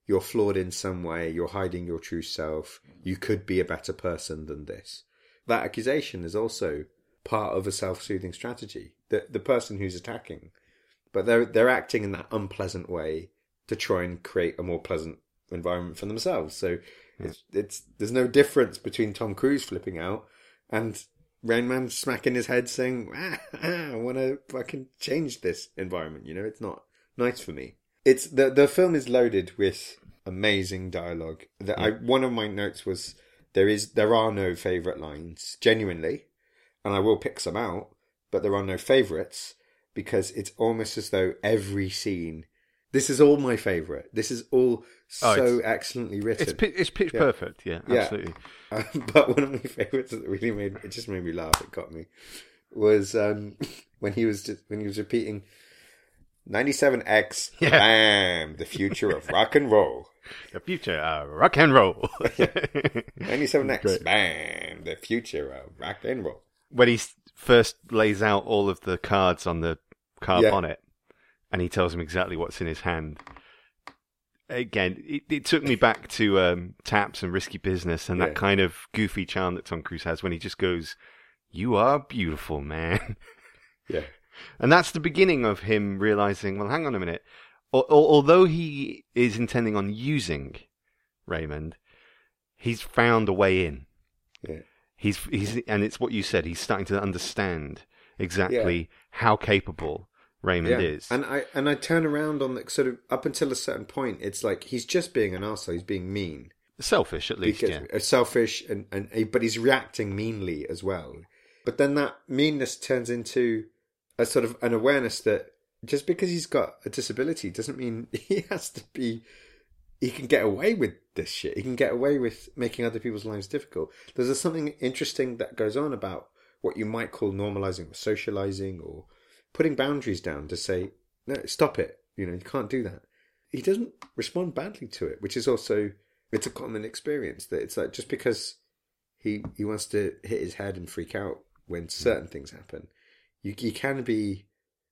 you're flawed in some way. You're hiding your true self. You could be a better person than this. That accusation is also part of a self-soothing strategy. The the person who's attacking, but they're they're acting in that unpleasant way to try and create a more pleasant environment for themselves. So it's it's there's no difference between Tom Cruise flipping out and Rain Man smacking his head saying, ah, ah, "I want to fucking change this environment." You know, it's not nice for me. It's the the film is loaded with amazing dialogue. That I one of my notes was there is there are no favorite lines genuinely, and I will pick some out, but there are no favorites because it's almost as though every scene. This is all my favorite. This is all Oh, so excellently written. It's pi- it's pitch Yeah. perfect. Yeah, Yeah. absolutely. Um, but one of my favorites that really made it just made me laugh. It got me was um, when he was just, when he was repeating 97X. Yeah. Bam! The future of rock and roll. The future, of rock and roll. 97X. Bam! The future of rock and roll. When he first lays out all of the cards on the car Yeah. bonnet, and he tells him exactly what's in his hand. Again, it, it took me back to um, Taps and Risky Business and Yeah. that kind of goofy charm that Tom Cruise has when he just goes, "You are beautiful, man." Yeah. And that's the beginning of him realizing, well, hang on a minute. Al- al- although he is intending on using Raymond, he's found a way in. Yeah. He's he's and it's what you said. He's starting to understand exactly how capable Raymond yeah. is. And I and I turn around on the sort of up until a certain point, it's like he's just being an asshole. He's being mean. Selfish, at least. because yeah. uh, selfish and, and but he's reacting meanly as well. But then that meanness turns into a sort of an awareness that just because he's got a disability doesn't mean he has to be he can get away with this shit. He can get away with making other people's lives difficult. There's something interesting that goes on about what you might call normalizing or socializing or putting boundaries down to say, no, stop it. You know, you can't do that. He doesn't respond badly to it, which is also it's a common experience that it's like just because he he wants to hit his head and freak out when mm. certain things happen, you you can be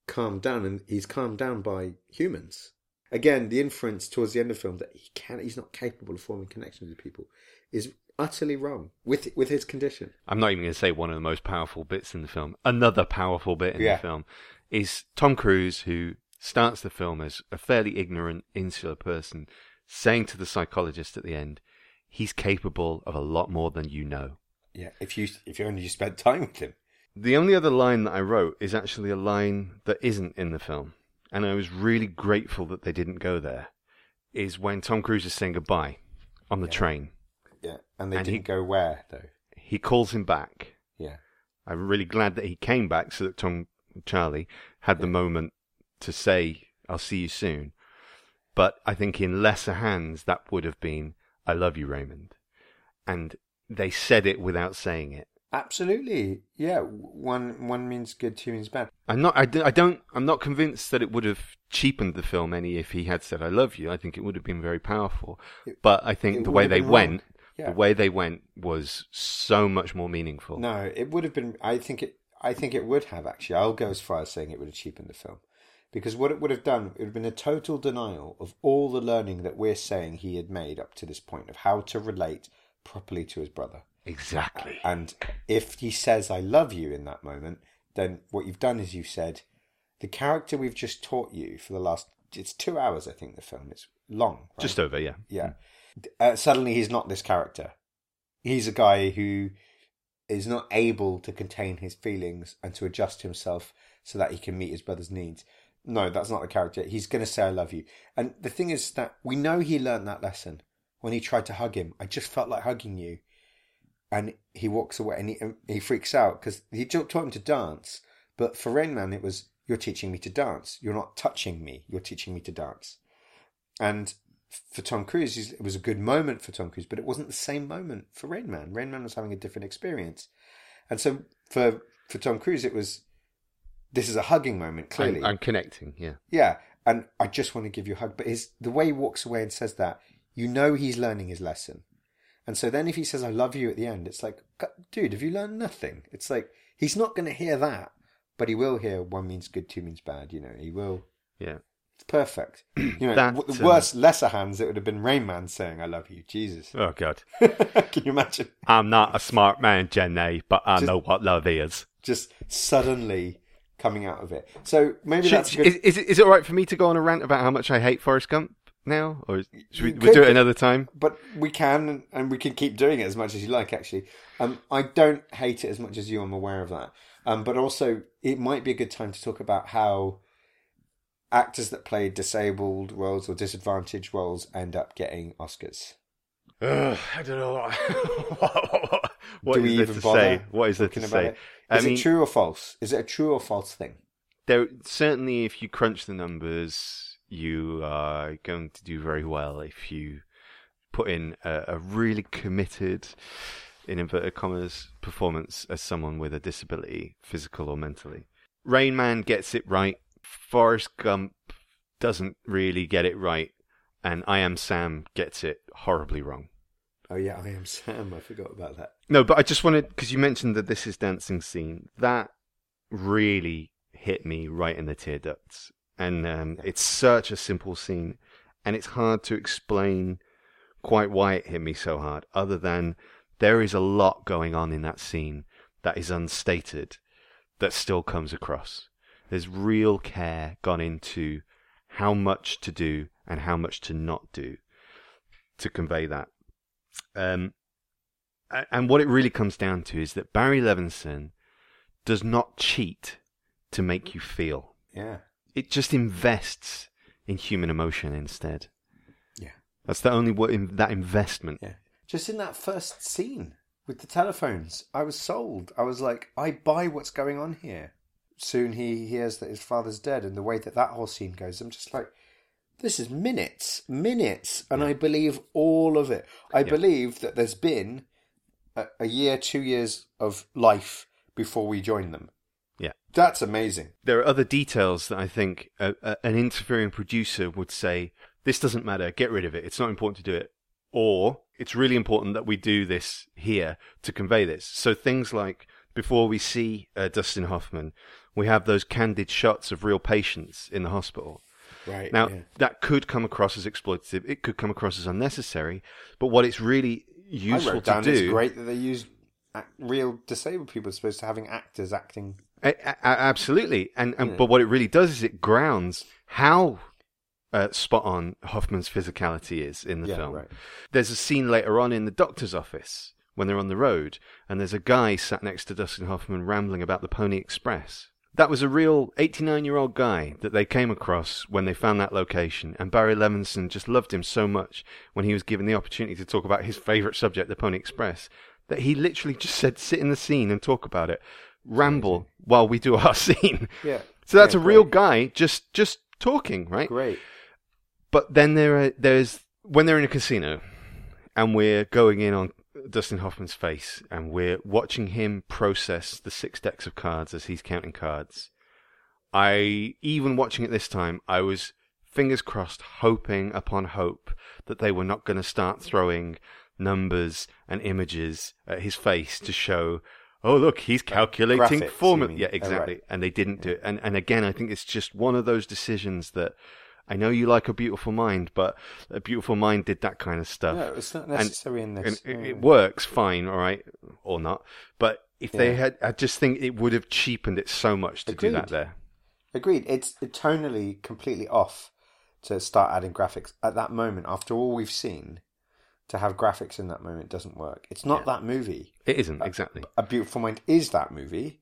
calmed down, and he's calmed down by humans. Again, the inference towards the end of the film that he can he's not capable of forming connections with people is utterly wrong with with his condition. I'm not even going to say one of the most powerful bits in the film. Another powerful bit in Yeah. the film is Tom Cruise, who starts the film as a fairly ignorant, insular person, saying to the psychologist at the end, he's capable of a lot more than you know. Yeah, if you if you only spent time with him. The only other line that I wrote is actually a line that isn't in the film, and I was really grateful that they didn't go there. Is when Tom Cruise is saying goodbye on the train. Yeah, and they And didn't go where though. He calls him back. Yeah, I'm really glad that he came back so that Tom Charlie had the moment to say, I'll see you soon. But I think in lesser hands, that would have been, I love you, Raymond. And they said it without saying it. Absolutely. Yeah, one one means good, two means bad. I'm not, I, do- I don't, I'm not convinced that it would have cheapened the film any if he had said, I love you. I think it would have been very powerful. But I think the way they went, Yeah. the way they went was so much more meaningful. No, it would have been. I think it. I think it would have actually. I'll go as far as saying it would have cheapened the film, because what it would have done, it would have been a total denial of all the learning that we're saying he had made up to this point of how to relate properly to his brother. Exactly. And if he says "I love you" in that moment, then what you've done is you've said the character we've just taught you for the last. It's two hours, I think. The film it's long. right? Just over, yeah. Yeah. Uh, suddenly he's not this character. He's a guy who is not able to contain his feelings and to adjust himself so that he can meet his brother's needs. No, that's not the character. He's going to say, I love you. And the thing is that we know he learned that lesson when he tried to hug him. I just felt like hugging you. And he walks away and he, and he freaks out because he taught him to dance. But for Rain Man, it was, You're teaching me to dance. You're not touching me. You're teaching me to dance. And for Tom Cruise, it was a good moment for Tom Cruise, but it wasn't the same moment for Rain Man. Rain Man was having a different experience, and so for for Tom Cruise, it was this is a hugging moment. Clearly, I'm, I'm connecting, yeah. yeah. And I just want to give you a hug, but his the way he walks away and says that, you know, he's learning his lesson. And so then if he says "I love you" at the end, it's like, dude, have you learned nothing? It's like he's not going to hear that, but he will hear one means good, two means bad. You know, he will. Yeah. It's perfect. You know, That, w- the um, worst, lesser hands, it would have been Rain Man saying "I love you." Jesus, Oh, God. can you imagine? I'm not a smart man, Jenny, but I Just- know what love is. Just suddenly coming out of it. So maybe Should- that's good. is, is, it, is it all right for me to go on a rant about how much I hate Forrest Gump now? Or should we we'll do it another time? but we can, and we can keep doing it as much as you like. Actually, um, I don't hate it as much as you. I'm aware of that. Um, but also, it might be a good time to talk about how actors that play disabled roles or disadvantaged roles end up getting Oscars. Ugh, I don't know what, what Do is we there even to say. What is there to say? it? I Is mean, it true or false? Is it a true or false thing? there certainly, if you crunch the numbers, you are going to do very well if you put in a, a really committed, in inverted commas, performance as someone with a disability, physical or mentally. Rain Man gets it right. Forrest Gump doesn't really get it right, and I Am Sam gets it horribly wrong. Oh yeah, I am Sam. I forgot about that. No, but I just wanted because you mentioned that this is dancing scene that really hit me right in the tear ducts, and um, it's such a simple scene, and it's hard to explain quite why it hit me so hard. Other than there is a lot going on in that scene that is unstated, that still comes across. There's real care gone into how much to do and how much to not do to convey that. Um, and what it really comes down to is that Barry Levinson does not cheat to make you feel. Yeah. It just invests in human emotion instead. Yeah. That's the only what in, that investment. Yeah. Just in that first scene with the telephones, I was sold. I was like, I buy what's going on here. soon he hears that his father's dead, and the way that that whole scene goes, I'm just like, this is minutes, minutes, and I believe all of it. I believe that there's been a, a year, two years of life before we join them. Yeah. That's amazing. There are other details that I think a, a, an interfering producer would say, this doesn't matter, get rid of it, it's not important to do it. Or, it's really important that we do this here to convey this. So things like, before we see uh, Dustin Hoffman, we have those candid shots of real patients in the hospital. Right. Now, yeah. that could come across as exploitative, it could come across as unnecessary, but what it's really I useful wrote to down do. it's great that they use real disabled people as opposed to having actors acting. Absolutely, and, and but what it really does is it grounds how uh, spot on Hoffman's physicality is in the Yeah, film. right. There's a scene later on in the doctor's office when they're on the road, and there's a guy sat next to Dustin Hoffman rambling about the Pony Express. That was a real 89 year old guy that they came across when they found that location, and Barry Levinson just loved him so much when he was given the opportunity to talk about his favourite subject, the Pony Express, that he literally just said, sit in the scene and talk about it, ramble while we do our scene. Yeah. So that's Yeah, a real great. guy just just talking, right? Great. But then there are, there's when they're in a casino and we're going in on Dustin Hoffman's face and we're watching him process the six decks of cards as he's counting cards. I even watching it this time, I was fingers crossed, hoping upon hope that they were not going to start throwing numbers and images at his face to show, oh look, he's calculating graphics, formula. mean? Yeah, Oh, exactly. right. And they didn't do it. And and again, I think it's just one of those decisions that I know you like a beautiful mind, but a beautiful mind did that kind of stuff. No, it's not And- necessary in and this. it, it mm. works fine, all right, or not. But if they had, I just think it would have cheapened it so much to do that there. Agreed. It's tonally completely off to start adding graphics at that moment. After all we've seen, to have graphics in that moment doesn't work. It's not that movie. It isn't exactly. A Beautiful Mind is that movie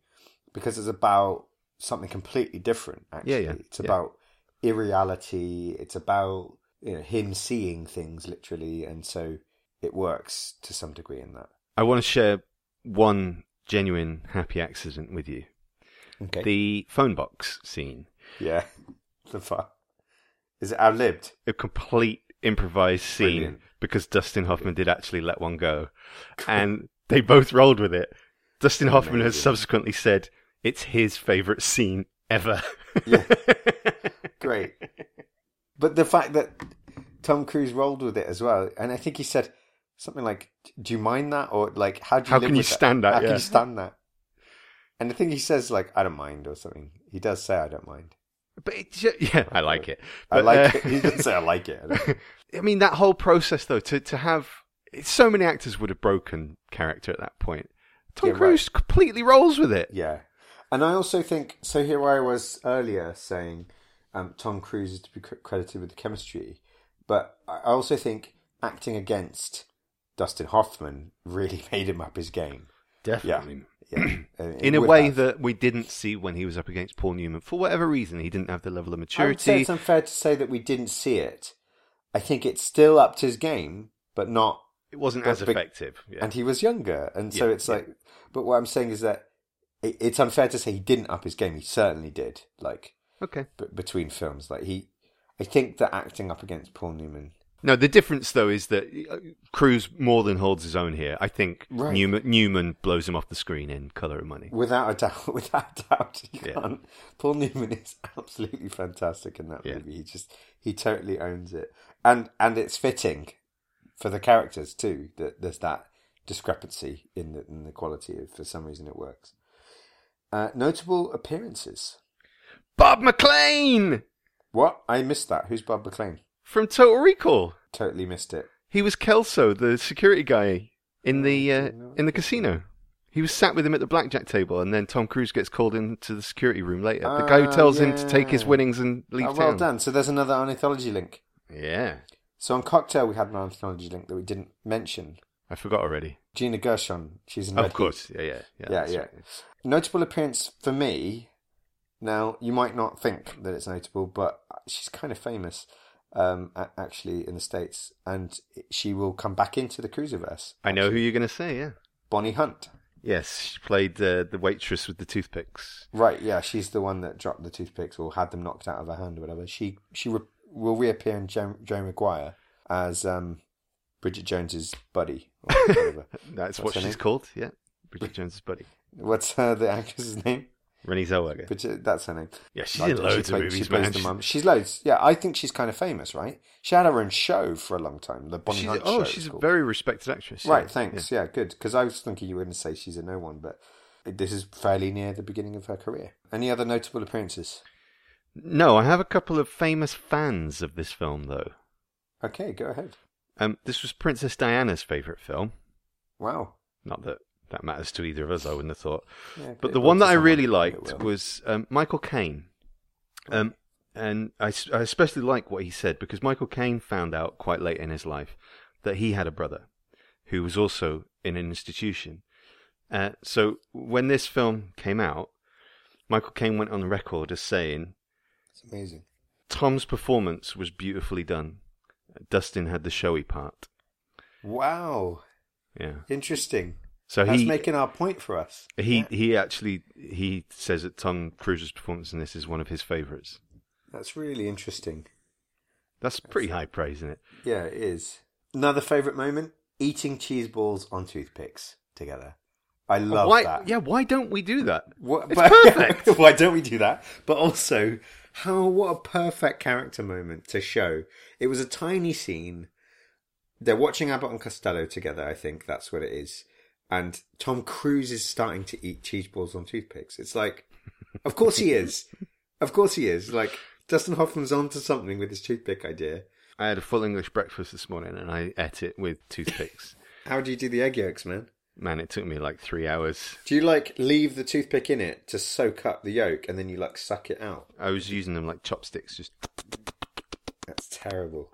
because it's about something completely different. Actually, Yeah, yeah, it's yeah. about irreality. It's about you know him seeing things literally, and so it works to some degree in that. I want to share one genuine happy accident with you. Okay. The phone box scene, yeah. The fun. Is it outlived? a complete improvised scene Brilliant. because Dustin Hoffman did actually let one go, and they both rolled with it. Dustin Hoffman has subsequently said it's his favorite scene ever. Yeah. Great. But the fact that Tom Cruise rolled with it as well, and I think he said something like, "Do you mind that?" or like, "How do you How can you with stand that?" How can you stand that?" And I think he says like, "I don't mind" or something. He does say, "I don't mind." But it, yeah, I like it. I like uh, it. He doesn't say, "I like it." I I mean, that whole process, though, to, to have so many actors would have broken character at that point. Tom Yeah, right. Cruise completely rolls with it. Yeah, and I also think so. Here I was earlier saying um, Tom Cruise is to be credited with the chemistry, but I also think acting against Dustin Hoffman really made him up his game. Definitely. Yeah, Uh, it In a way have. that we didn't see when he was up against Paul Newman. For whatever reason, he didn't have the level of I maturity. it's unfair to say that we didn't see it. I think it's still up to his game, but not. It wasn't as effective. Yeah. And he was younger, and so Yeah, it's yeah. like. But what I'm saying is that it, it's unfair to say he didn't up his game. He certainly did. Like okay. b- between films, like he. I think that acting up against Paul Newman. No, the difference though is that Cruise more than holds his own here. I think Right. Newman, Newman blows him off the screen in Color of Money. Without a doubt, without a doubt, you Yeah. can't. Paul Newman is absolutely fantastic in that Yeah. movie. He just he totally owns it, and and it's fitting for the characters too. That there's that discrepancy in the in the quality. Of, for some reason, it works. Uh, notable appearances. Bob McLean What I missed that. Who's Bob McLean? From Total Recall. Totally missed it. He was Kelso, the security guy in the uh, in the casino. He was sat with him at the blackjack table, and then Tom Cruise gets called into the security room later. the guy who Ah, tells him to take his yeah. winnings and leave Oh, well town. done. So there's another ornithology link. Yeah, So on Cocktail, we had an ornithology link that we didn't mention. I forgot already. Gina Gershon. She's in of Red Heat. course, yeah, yeah, yeah. yeah, that's yeah. right. Notable appearance for me. Now you might not think that it's notable, but she's kind of famous, um, actually in the states, and she will come back into the Cruisiverse. I know who you're going to say. Yeah, Bonnie Hunt. Yes, she played uh, the waitress with the toothpicks. Right, yeah, she's the one that dropped the toothpicks or had them knocked out of her hand or whatever. She she re- will reappear in Joe, Joe Maguire as um, Bridget Jones's buddy. Or whatever. That's What's what she's name? called. Yeah, Bridget Jones's buddy, What's uh, the actress's name? Renée Zellweger. Bridget, that's her name. Yeah, she's I in don't- she loads of play- movies, She plays man. the mum. She's loads. Yeah, I think she's kind of famous, right? She had her own show for a long time. The Bonnie She's, Hunt oh, show. she's a very respected actress. Right, yeah. thanks. Yeah, good. Because I was thinking you were going to say she's a no one, but this is fairly near the beginning of her career. Any other notable appearances? No, I have a couple of famous fans of this film, though. Okay, go ahead. Um, this was Princess Diana's favourite film. Wow. Not that that matters to either of us, I wouldn't have thought. Yeah, But the one that I really liked was um, Michael Caine. Um, and I especially like what he said because Michael Caine found out quite late in his life that he had a brother who was also in an institution. Uh, so when this film came out, Michael Caine went on record as saying, It's amazing. Tom's performance was beautifully done. Dustin had the showy part. Wow. Yeah. Interesting. So That's he making our point for us. he Yeah, he actually he says that Tom Cruise's performance in this is one of his favourites. that's really interesting. That's pretty high praise, isn't it? Yeah, it is. Another favourite moment? Eating cheese balls on toothpicks together. I love why, that. Yeah, why don't we do that? What, It's perfect. why don't we do that? But also, how what a perfect character moment to show. It was a tiny scene. They're watching Abbott and Costello together. I think that's what it is. And Tom Cruise is starting to eat cheese balls on toothpicks. It's like, of course he is. Of course he is. Like Dustin Hoffman's onto something with his toothpick idea. I had a full English breakfast this morning and I ate it with toothpicks. How do you do the egg yolks, man? Man, it took me like three hours. Do you like leave the toothpick in it to soak up the yolk and then you like suck it out? I was using them like chopsticks. Just That's terrible.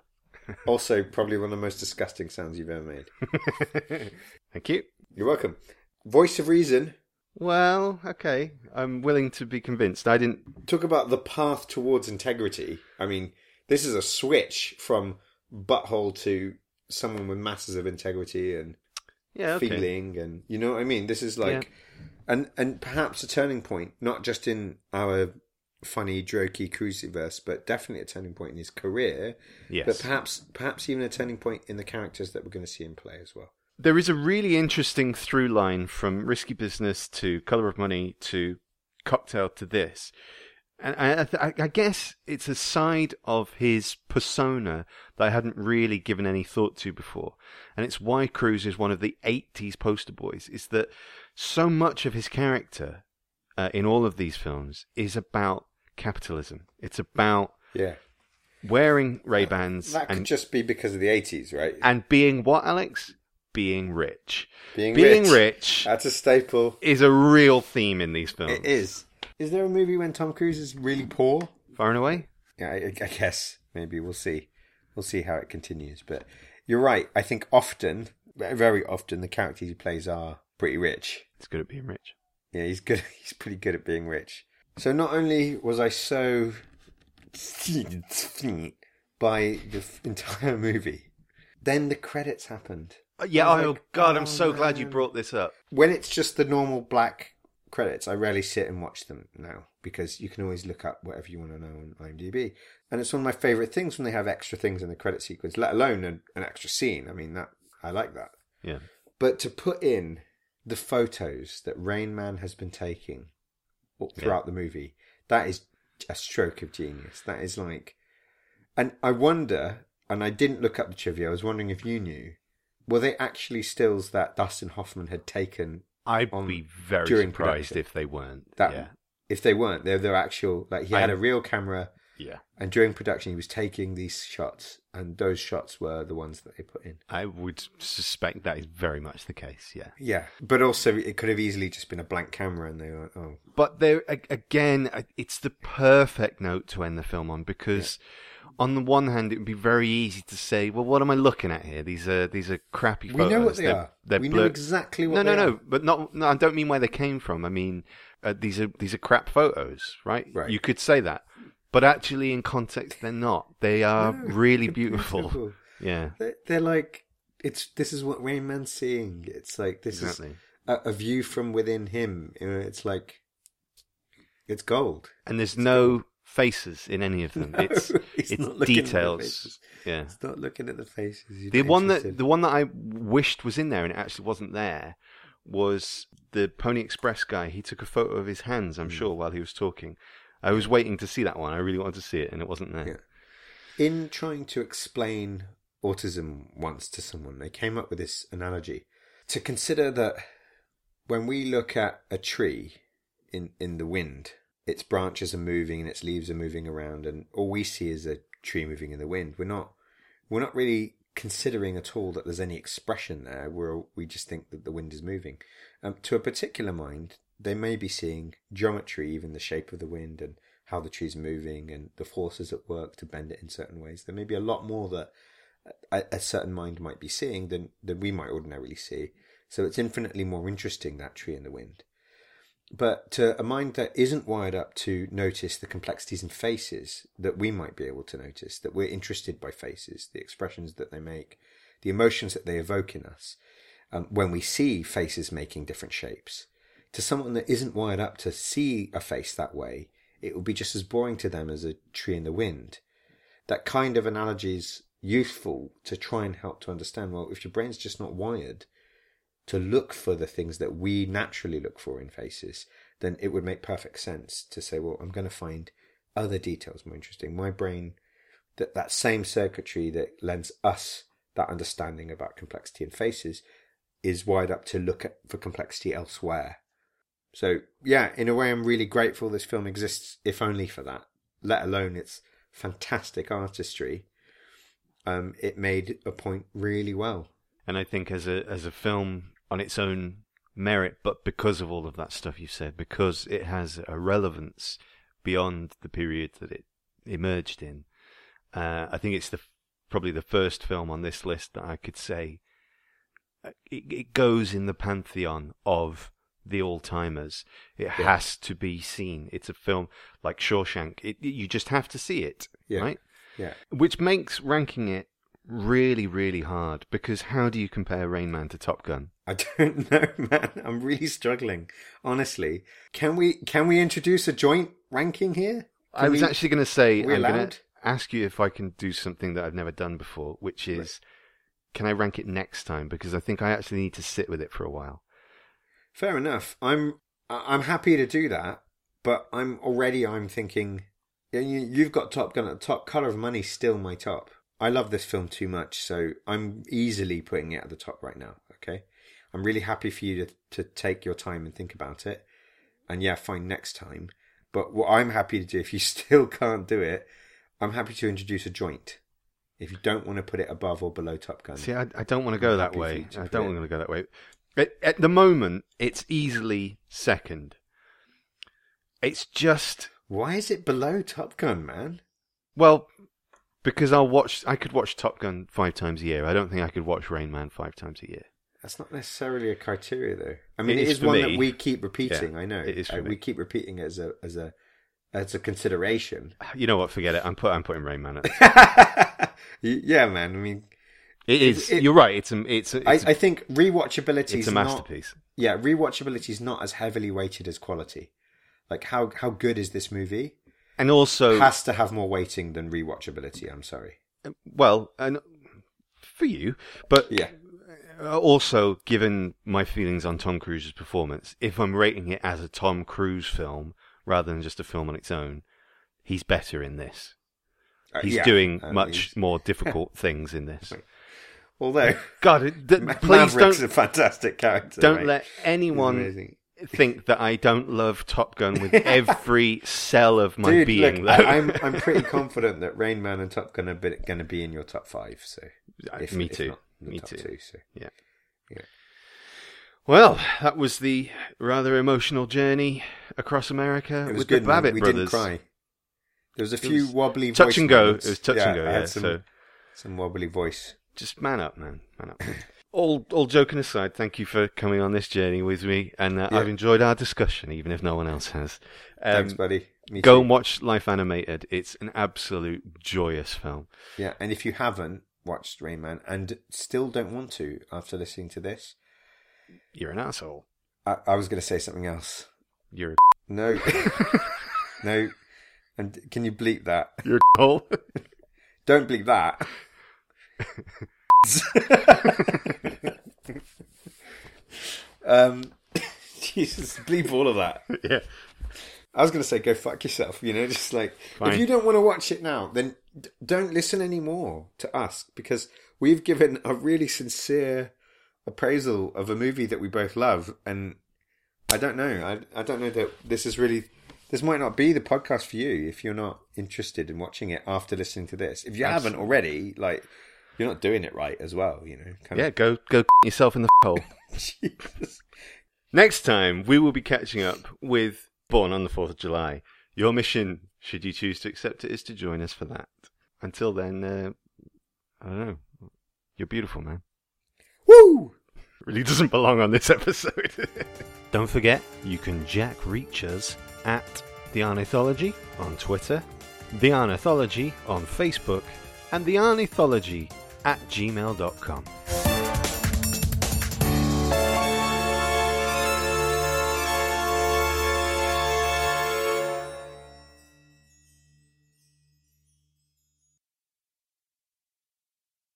also, probably one of the most disgusting sounds you've ever made. thank you. You're welcome. Voice of reason. Well, okay. I'm willing to be convinced. I didn't. Talk about the path towards integrity. I mean, this is a switch from butthole to someone with masses of integrity and Yeah, okay. feeling, and you know what I mean. This is like, and and perhaps a turning point, not just in our funny, jokey Cruisiverse, but definitely a turning point in his career. Yes. But perhaps, perhaps even a turning point in the characters that we're going to see in play as well. There is a really interesting through line from Risky Business to Color of Money to Cocktail to this. And I, I, I guess it's a side of his persona that I hadn't really given any thought to before. And it's why Cruise is one of the 80s poster boys, is that so much of his character uh, in all of these films is about capitalism. It's about Yeah, wearing Ray-Bans that could and, just be because of the eighties, right? and being what, Alex? Being rich. Being, being rich. rich That's a staple. is a real theme in these films. It is. Is there a movie when Tom Cruise is really poor? Far and away. Yeah, I, I guess maybe we'll see. We'll see how it continues. But you're right. I think often, very often, the characters he plays are pretty rich. It's good at being rich. Yeah, he's good. He's pretty good at being rich. So not only was I so by the entire movie, then the credits happened. Uh, yeah. I was Oh like, God, oh, I'm so glad you brought this up. When it's just the normal black credits, I rarely sit and watch them now because you can always look up whatever you want to know on IMDb. And it's one of my favorite things when they have extra things in the credit sequence, let alone an, an extra scene. I mean, that I like that. Yeah. But to put in the photos that Rain Man has been taking all- throughout the movie, that is a stroke of genius. That is like, and I wonder, and I didn't look up the trivia. I was wondering if you knew, were they actually stills that Dustin Hoffman had taken? I'd On- be very during surprised production. if they weren't. That yeah. if they weren't, they're their actual. Like he had I- a real camera, Yeah. and during production he was taking these shots, and those shots were the ones that they put in. I would suspect that is very much the case. Yeah. Yeah, but also it could have easily just been a blank camera, and they were oh But there again, uh, it's the perfect note to end the film on because, on the one hand, it would be very easy to say, "Well, what am I looking at here? These are these are crappy photos. We know what they They're- are. They're we know exactly what no, they no, are. no. But not. No, I don't mean where they came from. I mean, uh, these are these are crap photos, right? Right. You could say that, but actually, in context, they're not. They are No, really beautiful. beautiful. Yeah, They're, they're like it's this is what Rain Man's seeing. It's like this exactly. is a, a view from within him. You know, it's like it's gold. And there's no faces in any of them. No, it's it's not looking at the details. Yeah. It's not looking at the faces. The one that the one that I wished was in there and it actually wasn't there was the Pony Express guy. He took a photo of his hands. I'm hmm. sure, while he was talking. I was waiting to see that one. I really wanted to see it, and it wasn't there. Yeah. in trying to explain autism once to someone, they came up with this analogy to consider that when we look at a tree in, in the wind, its branches are moving and its leaves are moving around, and all we see is a tree moving in the wind. We're not we're not really considering at all that there's any expression there. We're we just think that the wind is moving. Um, to a particular mind, they may be seeing geometry, even the shape of the wind and how the tree's moving and the forces at work to bend it in certain ways. There may be a lot more that a, a certain mind might be seeing than, than we might ordinarily see. So it's infinitely more interesting, that tree in the wind. But to a mind that isn't wired up to notice the complexities in faces that we might be able to notice, that we're interested by faces, the expressions that they make, the emotions that they evoke in us, um, when we see faces making different shapes, to someone that isn't wired up to see a face that way, it will be just as boring to them as a tree in the wind. That kind of analogy is useful to try and help to understand. Well, if your brain's just not wired to look for the things that we naturally look for in faces, then it would make perfect sense to say, well, I'm going to find other details more interesting. My brain, that, that same circuitry that lends us that understanding about complexity in faces, is wired up to look at for complexity elsewhere. So, yeah, in a way, I'm really grateful this film exists, if only for that, let alone its fantastic artistry. Um, it made a point really well. And I think as a as a film on its own merit, but because of all of that stuff you said, because it has a relevance beyond the period that it emerged in, uh, I think it's the probably the first film on this list that I could say uh, it, it goes in the pantheon of the all timers. It has to be seen. It's a film like Shawshank. It, you just have to see it, Yeah. right? Yeah. Which makes ranking it really, really hard because how do you compare Rain Man to Top Gun? I don't know, man. I'm really struggling. Honestly, can we can we introduce a joint ranking here? I was we- actually going to say I'm going to ask you if I can do something that I've never done before, which is can I rank it next time because I think I actually need to sit with it for a while. Fair enough. I'm I'm happy to do that, but I'm already I'm thinking you, you've got Top Gun at the top. Color of Money still my top. I love this film too much, so I'm easily putting it at the top right now. Okay, I'm really happy for you to to take your time and think about it, and yeah, fine next time. But what I'm happy to do, if you still can't do it, I'm happy to introduce a joint. If you don't want to put it above or below Top Gun, See, I, I don't want to go I'm that way. to I don't want to go that way. At, at the moment, it's easily second. It's just why is it below Top Gun, man? well because I'll watch. I could watch Top Gun five times a year. I don't think I could watch Rain Man five times a year. That's not necessarily a criteria, though. I mean, It it is is, one me. that we keep repeating. Yeah, I know it is Uh, we keep repeating it as a as a as a consideration. You know what? Forget it. I'm put. I'm putting Rain Man. At, yeah, man. I mean, it is. It- you're right. It's a. It's a. I, It's, a- I think rewatchability it's is a not. masterpiece. Yeah, rewatchability is not as heavily weighted as quality. Like how how good is this movie? And also, Has to have more weighting than rewatchability. I'm sorry. well, and for you, but Yeah. Uh, also, given my feelings on Tom Cruise's performance, if I'm rating it as a Tom Cruise film rather than just a film on its own, he's better in this. Uh, He's yeah. doing Uh, much he's- more difficult things in this. Although God, th- Ma- please Maverick's don't a fantastic character. don't mate. let anyone. Think that I don't love Top Gun with every cell of my Dude, being. look. I'm I'm pretty confident that Rain Man and Top Gun are going to be in your top five. So, uh, if, me too. Me too. Two, so. Well, that was the rather emotional journey across America It was with good. the. Babbitt we brothers. didn't cry. There was a few was wobbly Touch and go. moments. It was touch and go. Yeah. some, So some wobbly voice. just man up, man. Man up. all all joking aside, thank you for coming on this journey with me, and uh, Yeah. I've enjoyed our discussion, even if no one else has. Um, Thanks, buddy. Me Go too. and watch Life Animated. It's an absolute joyous film. Yeah, and if you haven't watched Rain Man and still don't want to after listening to this, You're an asshole. I, I was going to say something else. You're a No, no. And can you bleep that? you're a hole. Don't bleep that. Um, Jesus, bleep all of that. yeah. I was going to say go fuck yourself. You know, just like Fine. if you don't want to watch it now, then d- don't listen anymore to us because we've given a really sincere appraisal of a movie that we both love, and I don't know. I I don't know that this is really. This might not be the podcast for you if you're not interested in watching it after listening to this. If you haven't already, like, you're not doing it right as well. You know, kind Yeah, go go yourself in the hole. Jesus. Next time, we will be catching up with Born on the 4th of July. Your mission, should you choose to accept it, is to join us for that. Until then, uh, I don't know. You're beautiful, man. Woo! Really doesn't belong on this episode. don't forget, you can jack reach us at The Arnithology on Twitter, The Arnithology on Facebook, and The Arnithology at gmail.com.